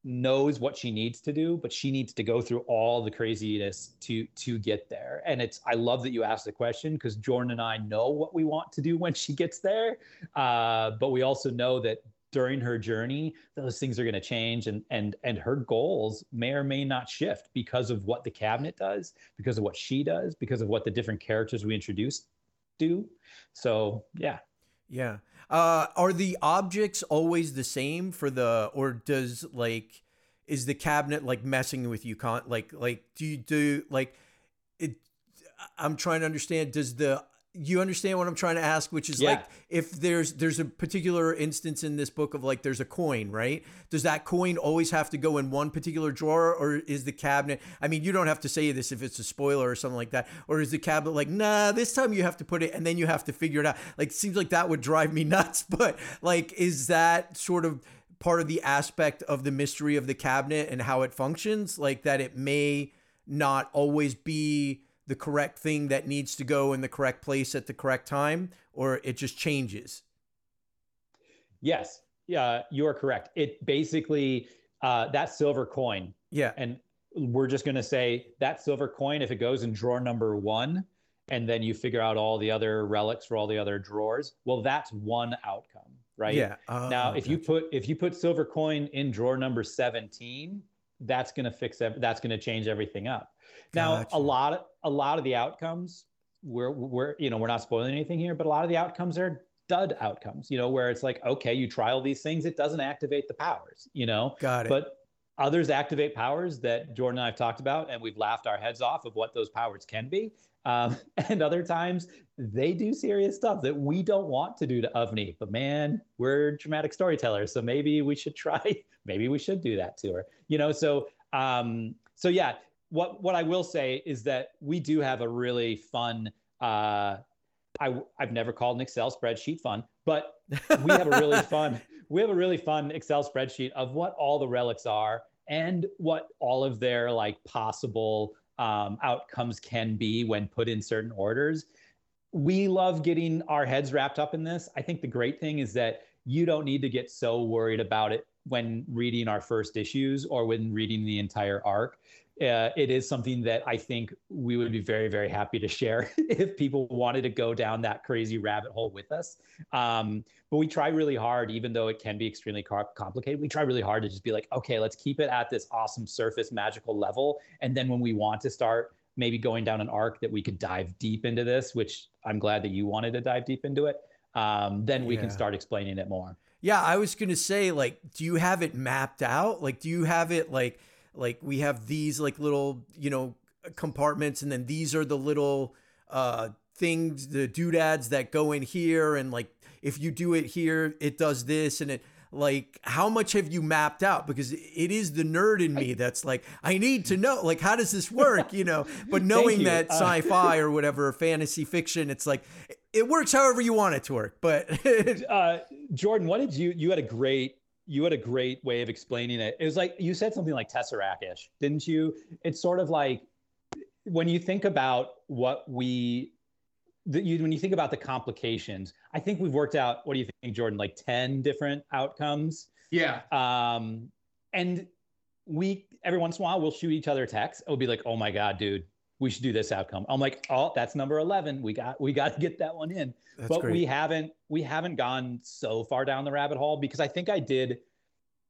knows what she needs to do but she needs to go through all the craziness to to get there. And it's i love that you asked the question because jordan and i know what we want to do when she gets there. Uh, but we also know that during her journey those things are going to change and and and her goals may or may not shift because of what the cabinet does because of what she does because of what the different characters we introduce do. So yeah. Yeah. Uh, are the objects always the same for the, or does like, is the cabinet like messing with you? Con like, like, do you do like it? I'm trying to understand. Does the you understand what I'm trying to ask? Which is Yeah. like, if there's there's a particular instance in this book of like there's a coin, right? Does that coin always have to go in one particular drawer, or is the cabinet? I mean, you don't have to say this if it's a spoiler or something like that, or is the cabinet like, nah, this time you have to put it, and then you have to figure it out? Like, it seems like that would drive me (laughs) nuts. But like, is that sort of part of the aspect of the mystery of the cabinet and how it functions? Like that it may not always be the correct thing that needs to go in the correct place at the correct time, or it just changes. yes yeah you are correct it basically uh, that silver coin Yeah. and we're just going to say that silver coin if it goes in drawer number one and then you figure out all the other relics for all the other drawers well that's one outcome right Yeah. now Oh, if you put if you put silver coin in drawer number 17 that's going to fix ev- that's going to change everything up now Gotcha. a lot of a lot of the outcomes we're we're you know we're not spoiling anything here but a lot of the outcomes are dud outcomes you know where it's like okay you try all these things it doesn't activate the powers you know got it. but others activate powers that Jordan and I have talked about, and we've laughed our heads off of what those powers can be. Um, (laughs) and other times they do serious stuff that we don't want to do to Avani. But man, we're dramatic storytellers, so maybe we should try. (laughs) Maybe we should do that to her. You know, so um, so yeah. What what I will say is that we do have a really fun. Uh, I I've never called an Excel spreadsheet fun, but we have a really (laughs) fun we have a really fun excel spreadsheet of what all the relics are and what all of their like possible um, outcomes can be when put in certain orders. We love getting our heads wrapped up in this. I think the great thing is that you don't need to get so worried about it when reading our first issues or when reading the entire arc uh, it is something that I think we would be very, very happy to share (laughs) if people wanted to go down that crazy rabbit hole with us. Um, but we try really hard, even though it can be extremely car- complicated. We try really hard to just be like, okay, let's keep it at this awesome surface magical level. And then when we want to start maybe going down an arc that we could dive deep into this, which I'm glad that you wanted to dive deep into it, um, then we Yeah. can start explaining it more. Yeah, I was gonna say, like, do you have it mapped out? Like, do you have it like, like we have these like little, you know, compartments, and then these are the little uh things, the doodads that go in here, and like if you do it here, it does this, and it like how much have you mapped out? Because it is the nerd in me that's like, I need to know, like, how does this work? You know, (laughs) but knowing that Uh, sci-fi (laughs) or whatever fantasy fiction, it's like it works however you want it to work, but. (laughs) uh, Jordan, what did you? You had a great. You had a great way of explaining it. It was like you said something like Tesseract-ish, didn't you? It's sort of like when you think about what we, the, you, when you think about the complications. I think we've worked out. What do you think, Jordan? Like ten different outcomes. Yeah. Um, and we every once in a while we'll shoot each other texts. It'll be like, "Oh my god, dude, we should do this outcome." I'm like, "Oh, that's number eleven. We got we got to get that one in." That's but great. we haven't we haven't gone so far down the rabbit hole because I think I did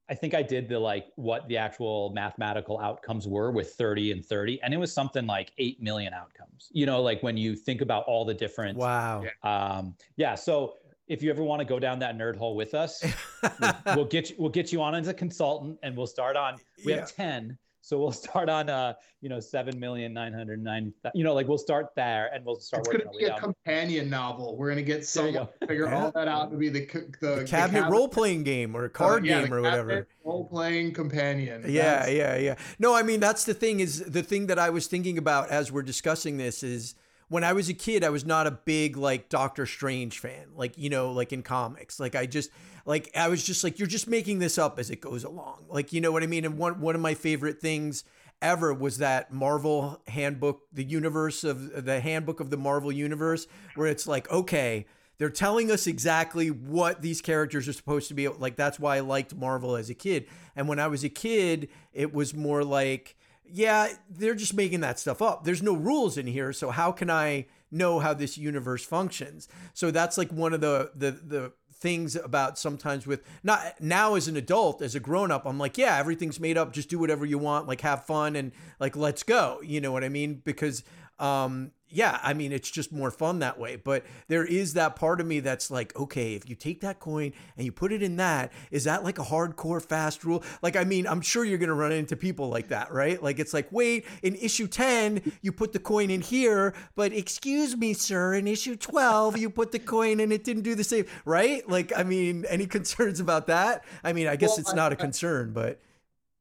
I think I did the like what the actual mathematical outcomes were with 30 and 30 and it was something like 8 million outcomes. You know, like when you think about all the different Wow. um yeah, so if you ever want to go down that nerd hole with us, (laughs) we'll, we'll get you we'll get you on as a consultant and we'll start on we Yeah. have 10 So we'll (laughs) start on uh, you know, seven million nine hundred nine. You know, like we'll start there and we'll start It's gonna be a down. companion novel. We're gonna get There you someone go. figure Yeah. all that out to be the the, The cabinet role playing game or a card game or whatever. Role playing companion. Yeah, That's- yeah, yeah. No, I mean that's the thing is the thing that I was thinking about as we're discussing this is when I was a kid, I was not a big like Doctor Strange fan. Like, you know, like in comics. Like I just like I was just like, you're just making this up as it goes along. Like, you know what I mean? And one one of my favorite things ever was that Marvel handbook, the universe of the handbook of the Marvel universe, where it's like, okay, they're telling us exactly what these characters are supposed to be. Like that's why I liked Marvel as a kid. And when I was a kid, it was more like, yeah, they're just making that stuff up. There's no rules in here, so how can I know how this universe functions? So that's like one of the the the things about sometimes with not now as an adult as a grown up i'm like yeah everything's made up just do whatever you want like have fun and like let's go you know what i mean because um yeah i mean it's just more fun that way but there is that part of me that's like okay if you take that coin and you put it in that is that like a hardcore fast rule? Like i mean i'm sure you're gonna run into people like that right? Like it's like wait in issue 10 you put the coin in here but excuse me sir in issue 12 you put the coin and it didn't do the same right? Like i mean any (laughs) concerns about that? I mean i guess Well, it's I- not a concern but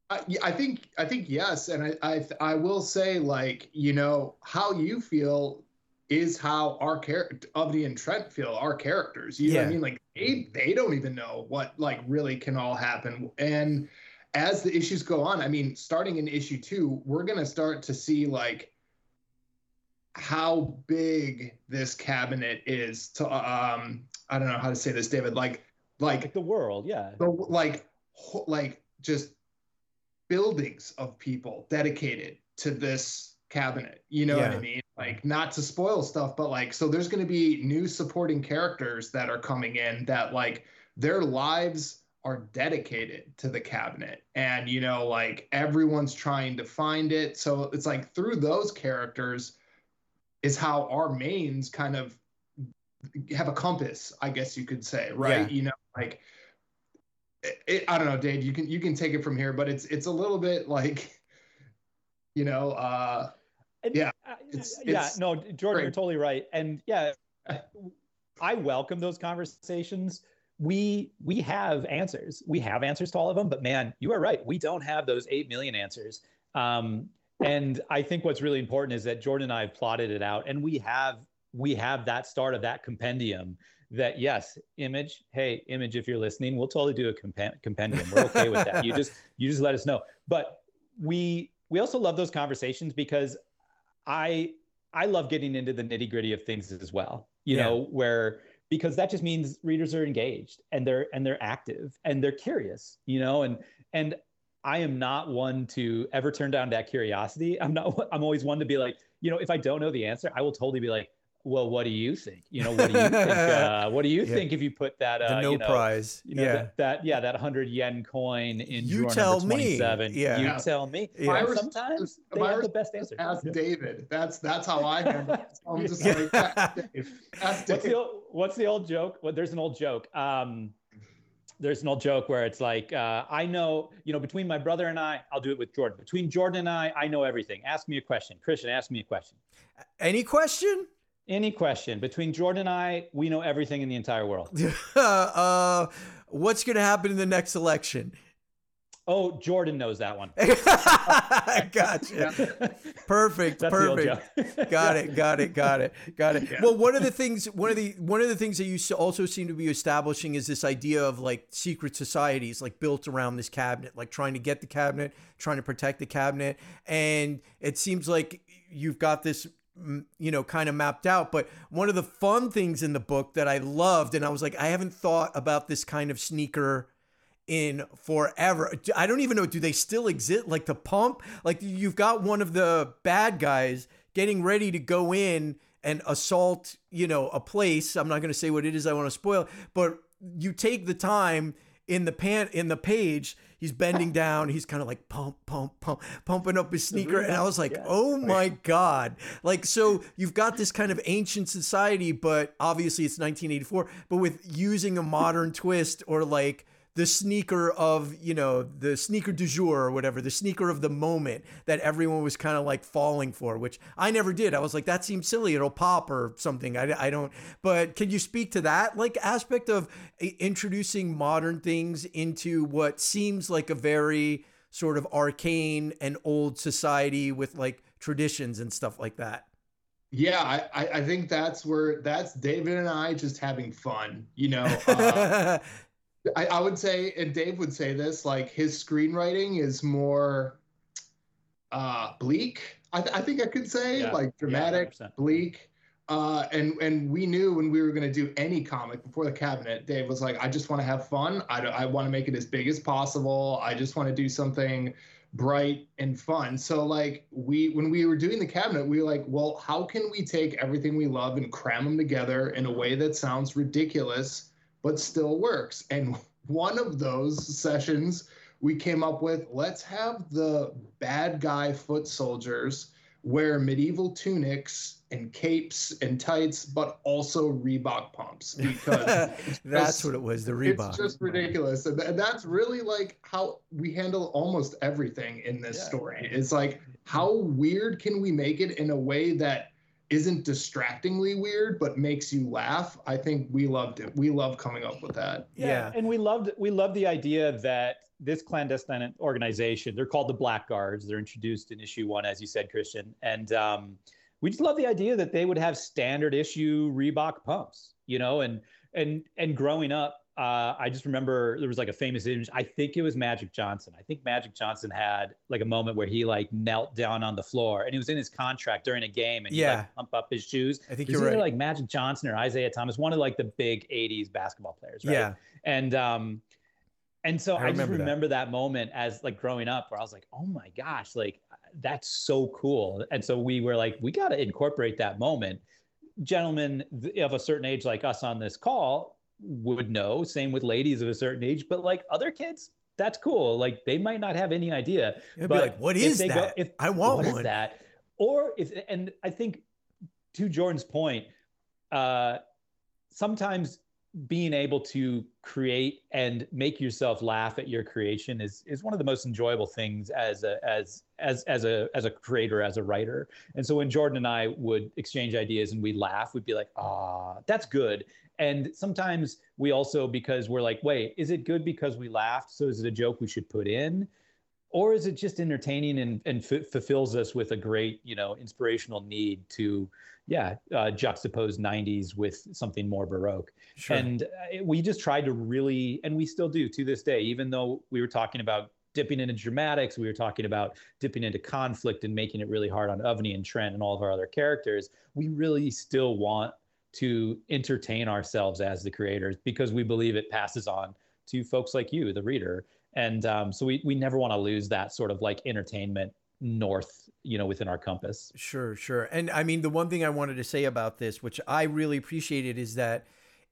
I, I think I think yes, and I, I I will say like you know how you feel is how our character Avani and Trent feel our characters. You know what Yeah. I mean? Like they they don't even know what like really can all happen. And as the issues go on, I mean, starting in issue two, we're gonna start to see like how big this cabinet is to um I don't know how to say this, David. Like like the world, yeah. the like like just buildings of people dedicated to this cabinet you know what i mean? Like not to spoil stuff but like so there's going to be new supporting characters that are coming in that like their lives are dedicated to the cabinet. And you know like everyone's trying to find it. So it's like through those characters is how our mains kind of have a compass i guess you could say right? Yeah. you know like it, I don't know, Dave. You can you can take it from here, but it's it's a little bit like, you know, uh, Yeah, uh, it's- yeah. it's No, Jordan, great. you're totally right. And yeah, I welcome those conversations. We we have answers. We have answers to all of them. But man, you are right. We don't have those eight million answers. Um, and I think what's really important is that Jordan and I have plotted it out, and we have we have that start of that compendium. That yes, image. Hey, image, if you're listening, we'll totally do a compen- compendium. We're okay with that. You just (laughs) you just let us know. But we we also love those conversations because I I love getting into the nitty gritty of things as well. You Yeah. know, where because that just means readers are engaged and they're and they're active and they're curious. You know, and and I am not one to ever turn down that curiosity. I'm not. I'm always one to be like, you know, if I don't know the answer, I will totally be like, well, what do you think? You know, what do you think? (laughs) Uh, what do you Yeah. think if you put that? Uh, the no you know, prize you know, yeah that, that yeah, that hundred yen coin in You drawer tell number me. 27. Yeah. You Yeah. tell me. Yeah. My And sometimes is- they have the best answer. ask Yeah. David. That's that's how I (laughs) handle it. So I'm just like, ask (laughs) Dave. Ask What's Dave. the old, what's the old joke? Well, there's an old joke. Um, there's an old joke where it's like, uh, I know, you know, between my brother and I, I'll do it with Jordan. Between Jordan and I, I know everything. Ask me a question. Kristian, ask me a question. any question Any question. Between Jordan and I, we know everything in the entire world. (laughs) uh what's gonna happen in the next election Oh, Jordan knows that one. (laughs) gotcha perfect That's the old perfect joke. (laughs) got it got it got it got it Yeah. well one of the things one of the one of the things that you also seem to be establishing is this idea of like secret societies like built around this cabinet like trying to get the cabinet trying to protect the cabinet and it seems like you've got this you know kind of mapped out but one of the fun things in the book that i loved and i was like i haven't thought about this kind of sneaker in forever. I don't even know. Do they still exist? Like the pump? Like you've got one of the bad guys getting ready to go in and assault, you know, a place. I'm not going to say what it is. I want to spoil, but you take the time in the pan in the page. He's bending down. He's kind of like pump, pump, pump, pumping up his sneaker, and I was like, Yeah. "Oh my god!" Like, so you've got this kind of ancient society, but obviously it's 1984, but with using a modern twist or like the sneaker of you know the sneaker du jour or whatever the sneaker of the moment that everyone was kind of like falling for which i never did. I was like that seems silly. It'll pop or something. I, I don't but can you speak to that like aspect of introducing modern things into what seems like a very sort of arcane and old society with like traditions and stuff like that? Yeah, I, I think that's where that's David and I just having fun. You know, (laughs) uh, I, I would say, and Dave would say this, like his screenwriting is more uh, bleak. I, th- I think I could say Yeah. like dramatic, 100%. bleak. Uh, and and we knew when we were going to do any comic before the cabinet, Dave was like, I just want to have fun. I, I want to make it as big as possible. I just want to do something bright and fun. So like we when we were doing the cabinet, we were like, well, how can we take everything we love and cram them together in a way that sounds ridiculous but still works? And (laughs) one of those sessions we came up with, let's have the bad guy foot soldiers wear medieval tunics and capes and tights, but also Reebok pumps (laughs) because (laughs) that's what it was the Reebok. it's just ridiculous and, and that's really like how we handle almost everything in this Yeah. story it's like how weird can we make it in a way that isn't distractingly weird but makes you laugh i think we loved it. We love coming up with that. Yeah. and we loved we loved the idea that this clandestine organization they're called the black guards. They're introduced in issue one as you said kristian. And um, we just love the idea that they would have standard issue reebok pumps you know and and and growing up uh, I just remember there was like a famous image. I think it was Magic Johnson. I think Magic Johnson had like a moment where he like knelt down on the floor, and he was in his contract during a game, and he Yeah. like pump up his shoes. i think It was you're right like Magic Johnson or Isiah Thomas, one of like the big '80s basketball players, right? yeah and um and so I i, just remember that. that. moment as like growing up where i was like oh my gosh like that's so cool and so we were like we got to incorporate that moment gentlemen of a certain age like us on this call would know same with ladies of a certain age but like other kids that's cool like they might not have any idea It'd be but like, what if is they go- that? if- I want what is one. that or if and i think to jordan's point uh sometimes being able to create and make yourself laugh at your creation is is one of the most enjoyable things as a as as as a as a creator as a writer and so when jordan and i would exchange ideas and we'd laugh we'd be like ah that's good and sometimes we also because we're like wait is it good because we laughed? So is it a joke we should put in? Or is it just entertaining and, and f- fulfills us with a great you know inspirational need to yeah uh, juxtapose 90s with something more baroque. Sure. and uh, we just tried to really and we still do to this day even though we were talking about dipping into dramatics we were talking about dipping into conflict and making it really hard on avani and trent and all of our other characters we really still want to entertain ourselves as the creators because we believe it passes on to folks like you the reader and um, so we, we never want to lose that sort of like entertainment north you know within our compass Sure, sure. And I mean, the one thing I wanted to say about this, which I really appreciated, is that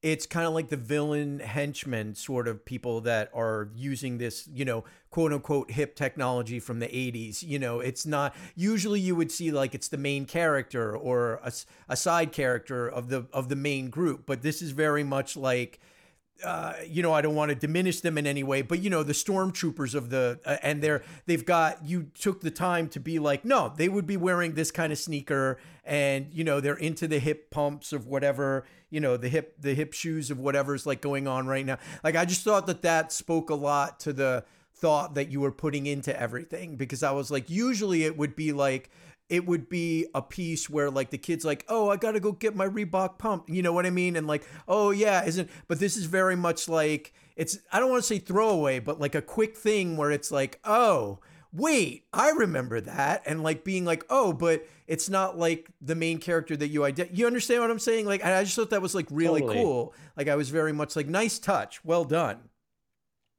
it's kind of like the villain henchmen sort of people that are using this, you know, quote unquote hip technology from the 80s. You know, it's not usually you would see like it's the main character or a side character of the of the main group, but this is very much like uh, you know, I don't want to diminish them in any way, but you know, the stormtroopers of the uh, and they're they've got you took the time to be like, no, they would be wearing this kind of sneaker, and you know, they're into the hip pumps of whatever, you know, the hip the hip shoes of whatever's like going on right now. Like, I just thought that that spoke a lot to the thought that you were putting into everything because I was like, usually it would be like it would be a piece where like the kid's like, oh, I gotta go get my Reebok pump. You know what I mean? And like, oh yeah, isn't but this is very much like it's I don't want to say throwaway, but like a quick thing where it's like, oh, wait, I remember that. And like being like, oh, but it's not like the main character that you ident you understand what I'm saying? Like I just thought that was like really Totally. cool. Like I was very much like, nice touch, well done.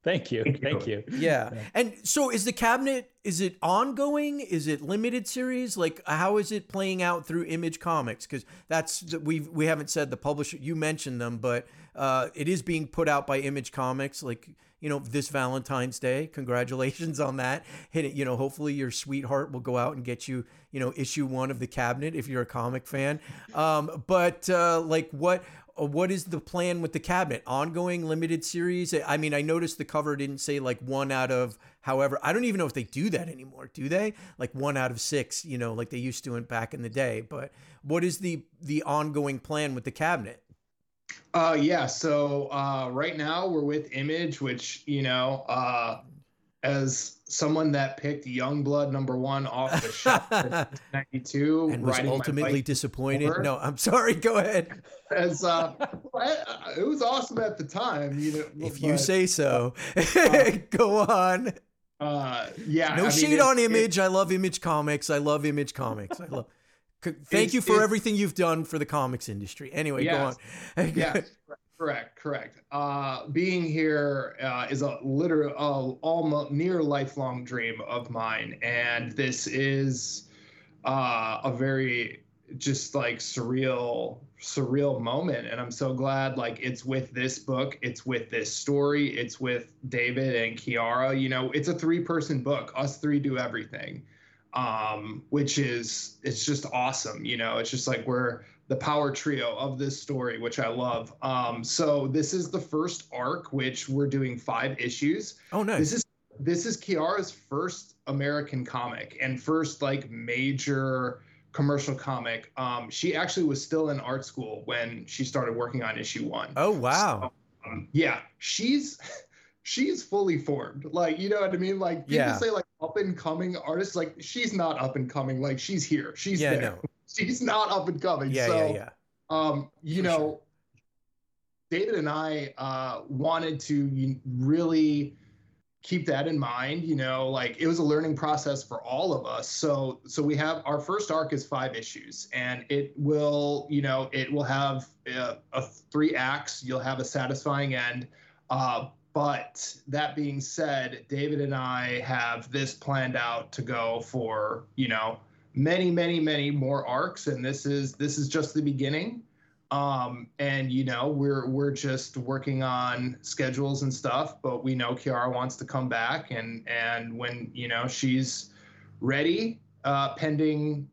Thank you Thank you. thank you Yeah. And so is the cabinet is it ongoing? Is it limited series? Like how is it playing out through Image Comics cuz that's we we haven't said the publisher you mentioned them but uh it is being put out by Image Comics like you know this Valentine's Day. Congratulations on that. Hit it, you know, hopefully your sweetheart will go out and get you, you know, issue 1 of the cabinet if you're a comic fan. Um but uh like what what is the plan with the cabinet? Ongoing limited series? I mean, I noticed the cover didn't say like one out of however. I don't even know if they do that anymore. Do they? Like one out of six, you know, like they used to in back in the day. But what is the the ongoing plan with the cabinet? Uh, yeah. So uh, right now we're with Image, which you know, uh, as someone that picked Youngblood number one off the (laughs) shelf in 92 and was ultimately disappointed. over. No, I'm sorry. Go ahead. (laughs) as uh, it was awesome at the time, you know. If you say so. (laughs) Go on. uh, yeah, No I mean, shade it- on it- Image. I love Image Comics. I love Image Comics. I love. Thank you for everything you've done for the comics industry. Anyway, Yes. go on. yeah, correct, correct. Uh, being here uh, is a literal, uh, almost near lifelong dream of mine, and this is uh, a very just like surreal, surreal moment. And I'm so glad, like, it's with this book, it's with this story, it's with David and Chiara. You know, it's a three-person book. Us three do everything um, which is it's just awesome. You know, it's just like we're the power trio of this story, which I love. Um, so this is the first arc, which we're doing five issues. Oh, nice. This is this is Chiara's first American comic and first like major commercial comic. Um, she actually was still in art school when she started working on issue one. oh, wow. Um, yeah, she's (laughs) she's fully formed. Like, you know what I mean? Like people Yeah. say like up and coming artists, like she's not up and coming, like she's here. She's yeah, there. no. She's not up and coming. Yeah, so yeah, yeah. um, you For know, sure. David and I uh, wanted to really keep that in mind. You know, like it was a learning process for all of us. So, so we have our first arc is five issues, and it will, you know, it will have uh, a three acts. You'll have a satisfying end. Uh, but that being said, David and I have this planned out to go for, you know, many, many, many more arcs, and this is this is just the beginning um and you know we're we're just working on schedules and stuff but we know chiara wants to come back and and when you know she's ready uh pending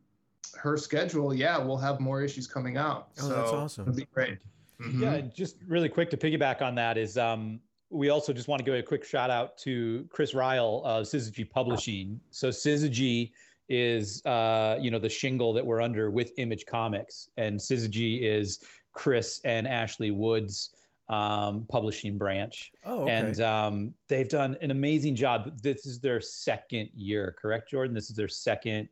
her schedule yeah we'll have more issues coming out Oh, so that's awesome. it'll be great Mhm. Yeah, just really quick to piggyback on that is um, we also just want to give a quick shout out to Chris Ryall of Syzygy Publishing. So Syzygy is uh, you know the shingle that we're under with Image Comics, and Syzygy is Chris and Ashley Wood's um, publishing branch, Oh, okay. and um, they've done an amazing job. This is their second year, correct, Jordan? This is their second,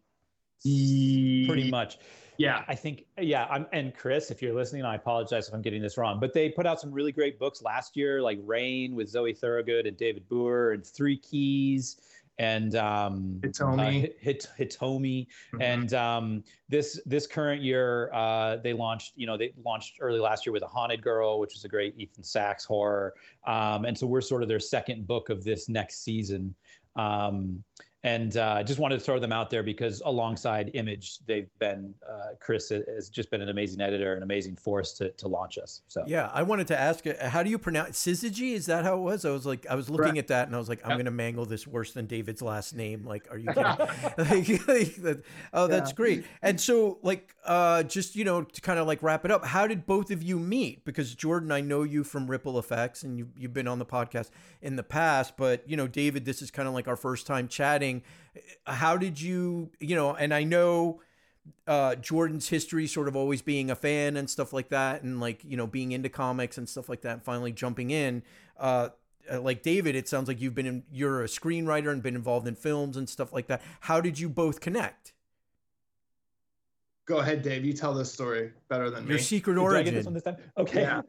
pretty much. yeah I think, yeah. I'm, and Chris, if you're listening, I apologize if I'm getting this wrong, but they put out some really great books last year, like Rain with Zoe Thorogood and David Booher, and Three Keys, and um, Hitomi. uh, Hit, Hit, Hitomi. Mhm. And um, this this current year, uh, they launched. You know, they launched early last year with a Haunted Girl, which is a great Ethan Sacks horror. Um, and so we're sort of their second book of this next season. Um, and uh, I just wanted to throw them out there because alongside Image, they've been uh, Chris has just been an amazing editor, an amazing force to to launch us. So Yeah, I wanted to ask, uh, how do you pronounce Syzygy? Is that how it was? I was like, I was looking Correct. at that and I was like, I'm Yep. gonna mangle this worse than David's last name. Like, are you (laughs) kidding? like, (laughs) like that- oh, that's Yeah. great. And so, like, uh, just you know, to kind of like wrap it up, how did both of you meet? Because Jordan, I know you from Ripple Effects, and you you've been on the podcast in the past, but you know, David, this is kind of like our first time chatting. How did you, you know? And I know uh Jordan's history sort of always being a fan and stuff like that and like you know being into comics and stuff like that and finally jumping in uh uh, like David it sounds like you've been in, you're a screenwriter and been involved in films and stuff like that how did you both connect go ahead dave you tell this story better than your me Your secret Did I get this one origin this time? Okay. Yeah.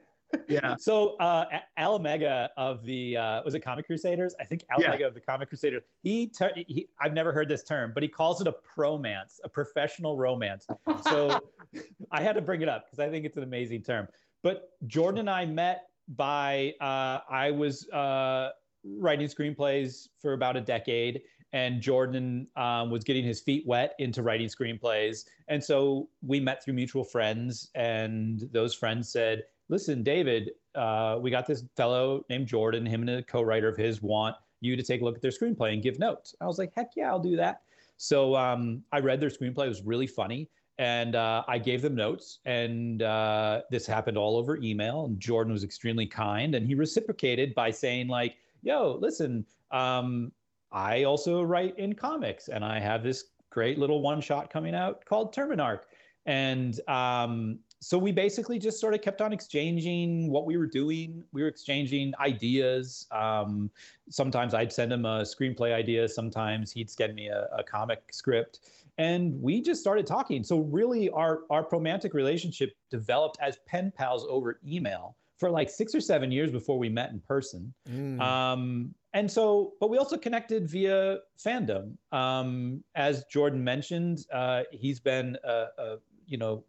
Yeah So uh, A- Al Omega of the uh, was it Comic Crusaders? I think Al Yeah. Omega of the Comic Crusaders. He, ter- he I've never heard this term, but he calls it a promance, a professional romance. So (laughs) I had to bring it up because I think it's an amazing term. But Jordan and I met by uh, I was uh, writing screenplays for about a decade, and Jordan um, was getting his feet wet into writing screenplays, and so we met through mutual friends, and those friends said, "Listen, David, uh, we got this fellow named Jordan. Him and a co-writer of his want you to take a look at their screenplay and give notes." I was like, "Heck yeah, I'll do that." So um, I read their screenplay; it was really funny, and uh, I gave them notes. And uh, this happened all over email. And Jordan was extremely kind, and he reciprocated by saying like, "Yo, listen, um, I also write in comics, and I have this great little one shot coming out called Terminarch." And um, so we basically just sort of kept on exchanging what we were doing. We were exchanging ideas. Um, sometimes I'd send him a screenplay idea. Sometimes he'd send me a, a, comic script, and we just started talking. So really, our our romantic relationship developed as pen pals over email for like six or seven years before we met in person. Mm. Um, and so, but we also connected via fandom. Um, as Jordan mentioned, uh, he's been a, a you know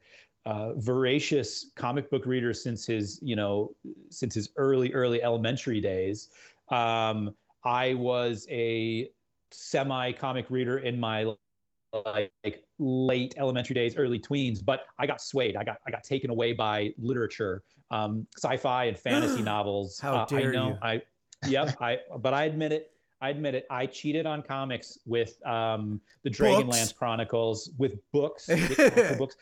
uh, voracious comic book reader since his you know since his early early elementary days. Um, I was a semi comic reader in my like late elementary days, early tweens, but I got swayed. I got I got taken away by literature, um, sci-fi and (gasps) fantasy novels. How uh, dare I know, you? I yep. I but I admit it. I admit it. I cheated on comics with um, the Dragonlance Chronicles, with books, with (laughs) books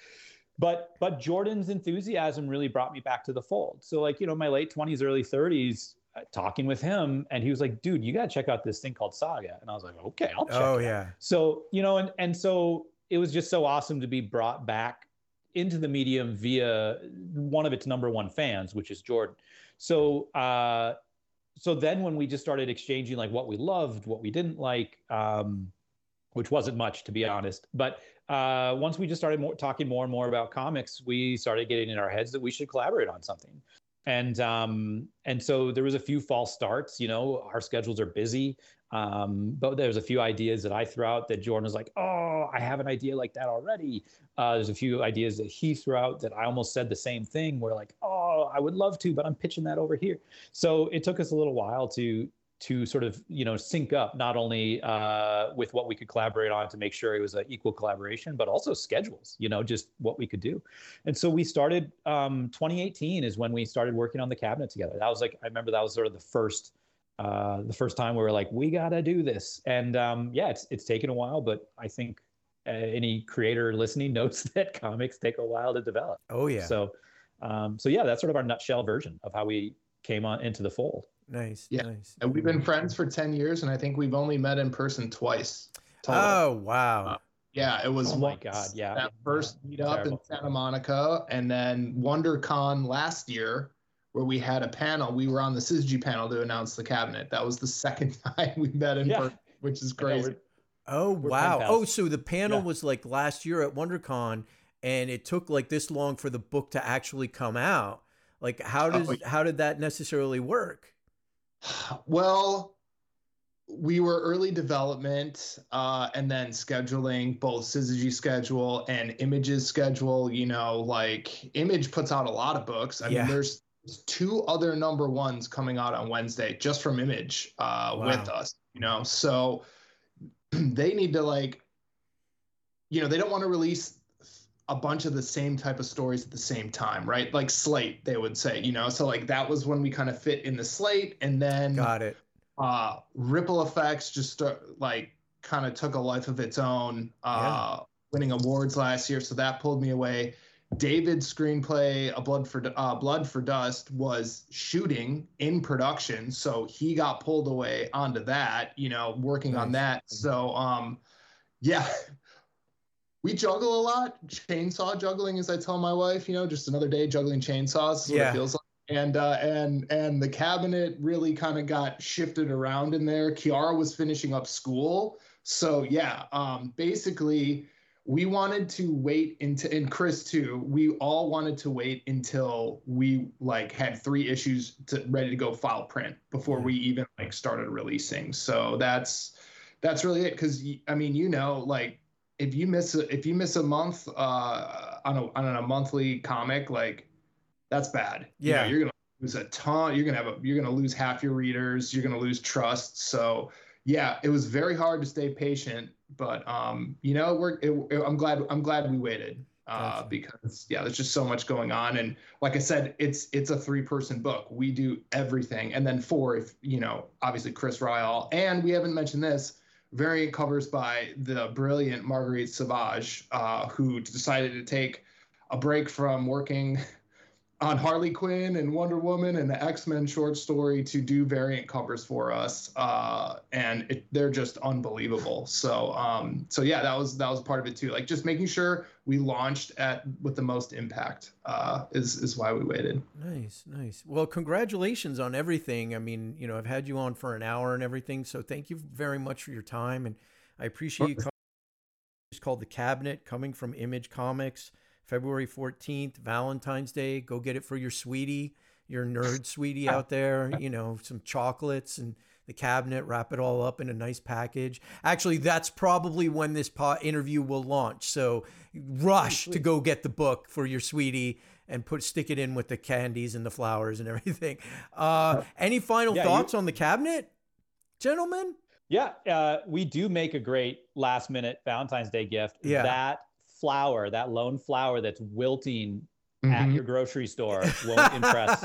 but but Jordan's enthusiasm really brought me back to the fold. So like you know my late twenties, early thirties, uh, talking with him, and he was like, "Dude, you got to check out this thing called Saga." And I was like, "Okay, I'll check." Oh yeah. So you know, and and so it was just so awesome to be brought back into the medium via one of its number one fans, which is Jordan. So uh, so then when we just started exchanging like what we loved, what we didn't like, um, which wasn't much to be honest, but uh, once we just started more, talking more and more about comics, we started getting in our heads that we should collaborate on something. And um, and so there was a few false starts. You know, our schedules are busy, um, but there's a few ideas that I threw out that Jordan was like, "Oh, I have an idea like that already." Uh, there's a few ideas that he threw out that I almost said the same thing. We're like, "Oh, I would love to, but I'm pitching that over here." So it took us a little while to to sort of you know sync up not only uh, with what we could collaborate on to make sure it was an equal collaboration but also schedules you know just what we could do and so we started um, 2018 is when we started working on the cabinet together that was like i remember that was sort of the first uh, the first time we were like we gotta do this and um, yeah it's it's taken a while but i think uh, any creator listening (laughs) knows that comics take a while to develop oh yeah so um, so yeah that's sort of our nutshell version of how we came on into the fold Nice. Yeah. Nice. And we've been friends for 10 years, and I think we've only met in person twice. Total. Oh, wow. Uh, yeah, it was. Oh my God! Yeah, that first yeah. meetup in Santa Monica, and then WonderCon last year, where we had a panel. We were on the Syzygy panel to announce the cabinet. That was the second (laughs) time we met in yeah. person, which is crazy. oh wow! Oh, so the panel yeah. was like last year at WonderCon, and it took like this long for the book to actually come out. Like how oh, does oh, how did that necessarily work? (sighs) Well, we were early development uh, and then scheduling both syzygy schedule and images schedule you know like image puts out a lot of books i yeah. mean there's two other number ones coming out on wednesday just from image uh, wow. with us you know so (clears throat) they need to like you know they don't want to release a bunch of the same type of stories at the same time, right? Like slate, they would say, you know. So like that was when we kind of fit in the slate, and then got it. Uh, Ripple Effects just start, like kind of took a life of its own, uh, yeah. winning awards last year. So that pulled me away. David's screenplay, A Blood for uh, Blood for Dust, was shooting in production, so he got pulled away onto that. You know, working nice. on that. So, um, yeah, (laughs) we juggle a lot. Chainsaw juggling, as I tell my wife, you know, just another day juggling chainsaws. yeah. it feels like. And uh, and and the cabinet really kind of got shifted around in there. Chiara was finishing up school, so yeah. Um, basically, we wanted to wait until, and Chris too. We all wanted to wait until we like had three issues to, ready to go file print before we even like started releasing. So that's that's really it. Because I mean, you know, like if you miss a, if you miss a month uh, on a on a monthly comic, like that's bad. Yeah, you know, you're gonna lose a ton. You're gonna have a you're gonna lose half your readers. You're gonna lose trust. So yeah, it was very hard to stay patient, but um, you know, we're it, it, I'm glad I'm glad we waited. Uh, because yeah, there's just so much going on, and like I said, it's it's a three person book. We do everything, and then four if you know, obviously Chris Ryall, and we haven't mentioned this variant covers by the brilliant Marguerite Sauvage, uh, who decided to take a break from working on Harley Quinn and Wonder Woman and the X Men short story to do variant covers for us, uh, and it, they're just unbelievable. So, um, so yeah, that was that was part of it too. Like just making sure we launched at with the most impact uh, is is why we waited. Nice, nice. Well, congratulations on everything. I mean, you know, I've had you on for an hour and everything, so thank you very much for your time, and I appreciate you. coming. It's called the Cabinet, coming from Image Comics. February 14th, Valentine's Day. Go get it for your sweetie, your nerd sweetie (laughs) out there. You know, some chocolates and the cabinet, wrap it all up in a nice package. Actually, that's probably when this po- interview will launch. So rush to go get the book for your sweetie and put stick it in with the candies and the flowers and everything. Uh, (laughs) any final Yeah, you- thoughts on the cabinet, gentlemen? Yeah, uh, we do make a great last minute Valentine's Day gift. Yeah. That flower, that lone flower that's wilting at Mhm. your grocery store won't impress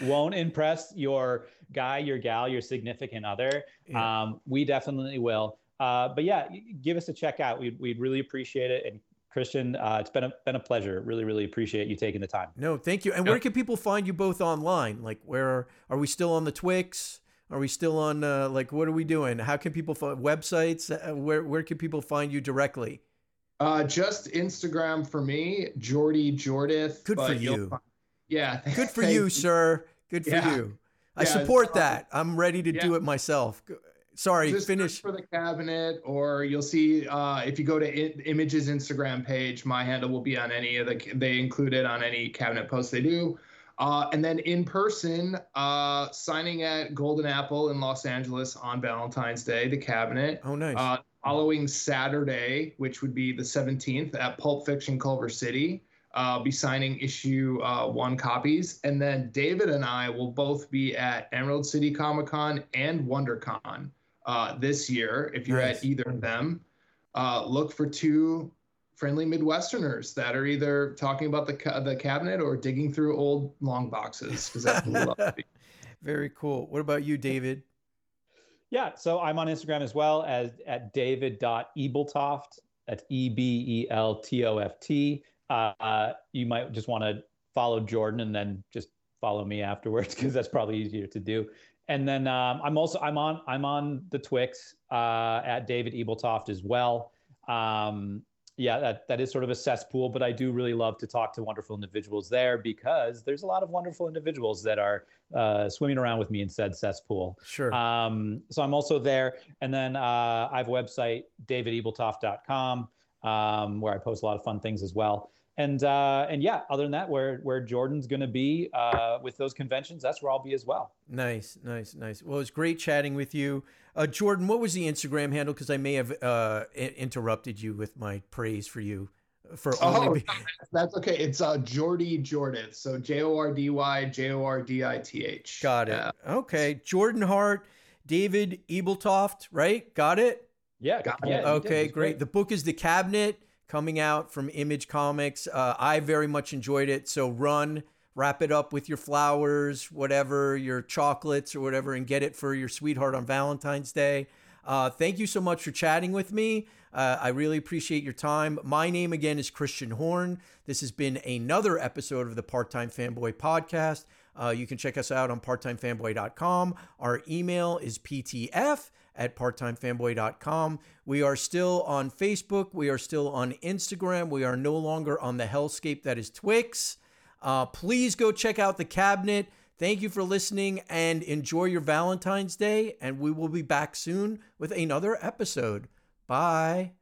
(laughs) won't impress your guy, your gal, your significant other. Yeah. Um, we definitely will. Uh, but yeah, give us a check out. We'd, we'd really appreciate it. And Kristian, uh, it's been a, been a pleasure. Really, really appreciate you taking the time. No, thank you. And where can people find you both online? Like, where are we still on the Twix? Are we still on? Uh, like, what are we doing? How can people find websites? Uh, where where can people find you directly? Uh, just Instagram for me, Jordy Jordith. Good for you'll find- Yeah. (laughs) Good for you, sir. Good for Yeah. you. I Yeah, support that. I'm ready to do it myself. Sorry, Just finish. for the cabinet, or you'll see uh, if you go to I- Image's Instagram page, my handle will be on any of the. They include it on any cabinet posts they do. Uh, and then in person, uh, signing at Golden Apple in Los Angeles on Valentine's Day, the cabinet. Oh, nice. Uh, following Saturday, which would be the 17th at Pulp Fiction Culver City, uh, be signing issue uh, one copies. And then David and I will both be at Emerald City Comic Con and WonderCon uh, this year. If you're Nice. at either of them, uh, look for two friendly Midwesterners that are either talking about the, ca- the cabinet or digging through old long boxes because that's what we love. (laughs) Very cool. What about you, David? Yeah, so I'm on Instagram as well as at david.ebeltoft. That's E B E L T O F T. Uh, you might just want to follow Jordan and then just follow me afterwards (laughs) because that's probably easier to do. And then um, I'm also I'm on I'm on the Twix uh, at David Ebeltoft as well. Um, yeah, that, that is sort of a cesspool, but I do really love to talk to wonderful individuals there because there's a lot of wonderful individuals that are uh, swimming around with me in said cesspool. Sure. Um, so I'm also there. And then uh, I have a website, davidebeltoft.com, um, where I post a lot of fun things as well. And uh, and yeah, other than that, where where Jordan's going to be uh, with those conventions, that's where I'll be as well. Nice, nice, nice. Well, it's great chatting with you. Uh, Jordan, what was the Instagram handle? Because I may have uh, i- interrupted you with my praise for you. For only Oh, be- (laughs) That's okay. It's uh, Jordy Jordith. So J O R D Y J O R D I T H. got it. Okay, Jordan Hart, David Ebeltoft, right? Got it. Yeah. Got yeah it. you. Okay, It's great. The book is The Cabinet, coming out from Image Comics. Uh, I very much enjoyed it. So run, wrap it up with your flowers, whatever, your chocolates or whatever, and get it for your sweetheart on Valentine's Day. Uh, thank you so much for chatting with me. Uh, I really appreciate your time. My name again is Kristian Horn. This has been another episode of the Part Time Fanboy Podcast. Uh, you can check us out on parttimefanboy.com. Our email is ptf at parttimefanboy.com. We are still on Facebook. We are still on Instagram. We are no longer on the hellscape that is Twix. Uh, please go check out the cabinet. Thank you for listening and enjoy your Valentine's Day. And we will be back soon with another episode. Bye.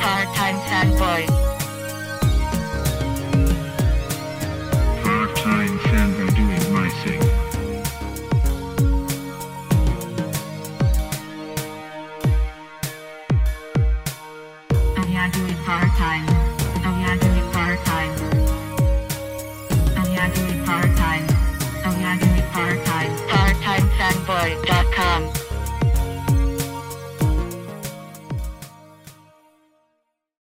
Part-time fanboy.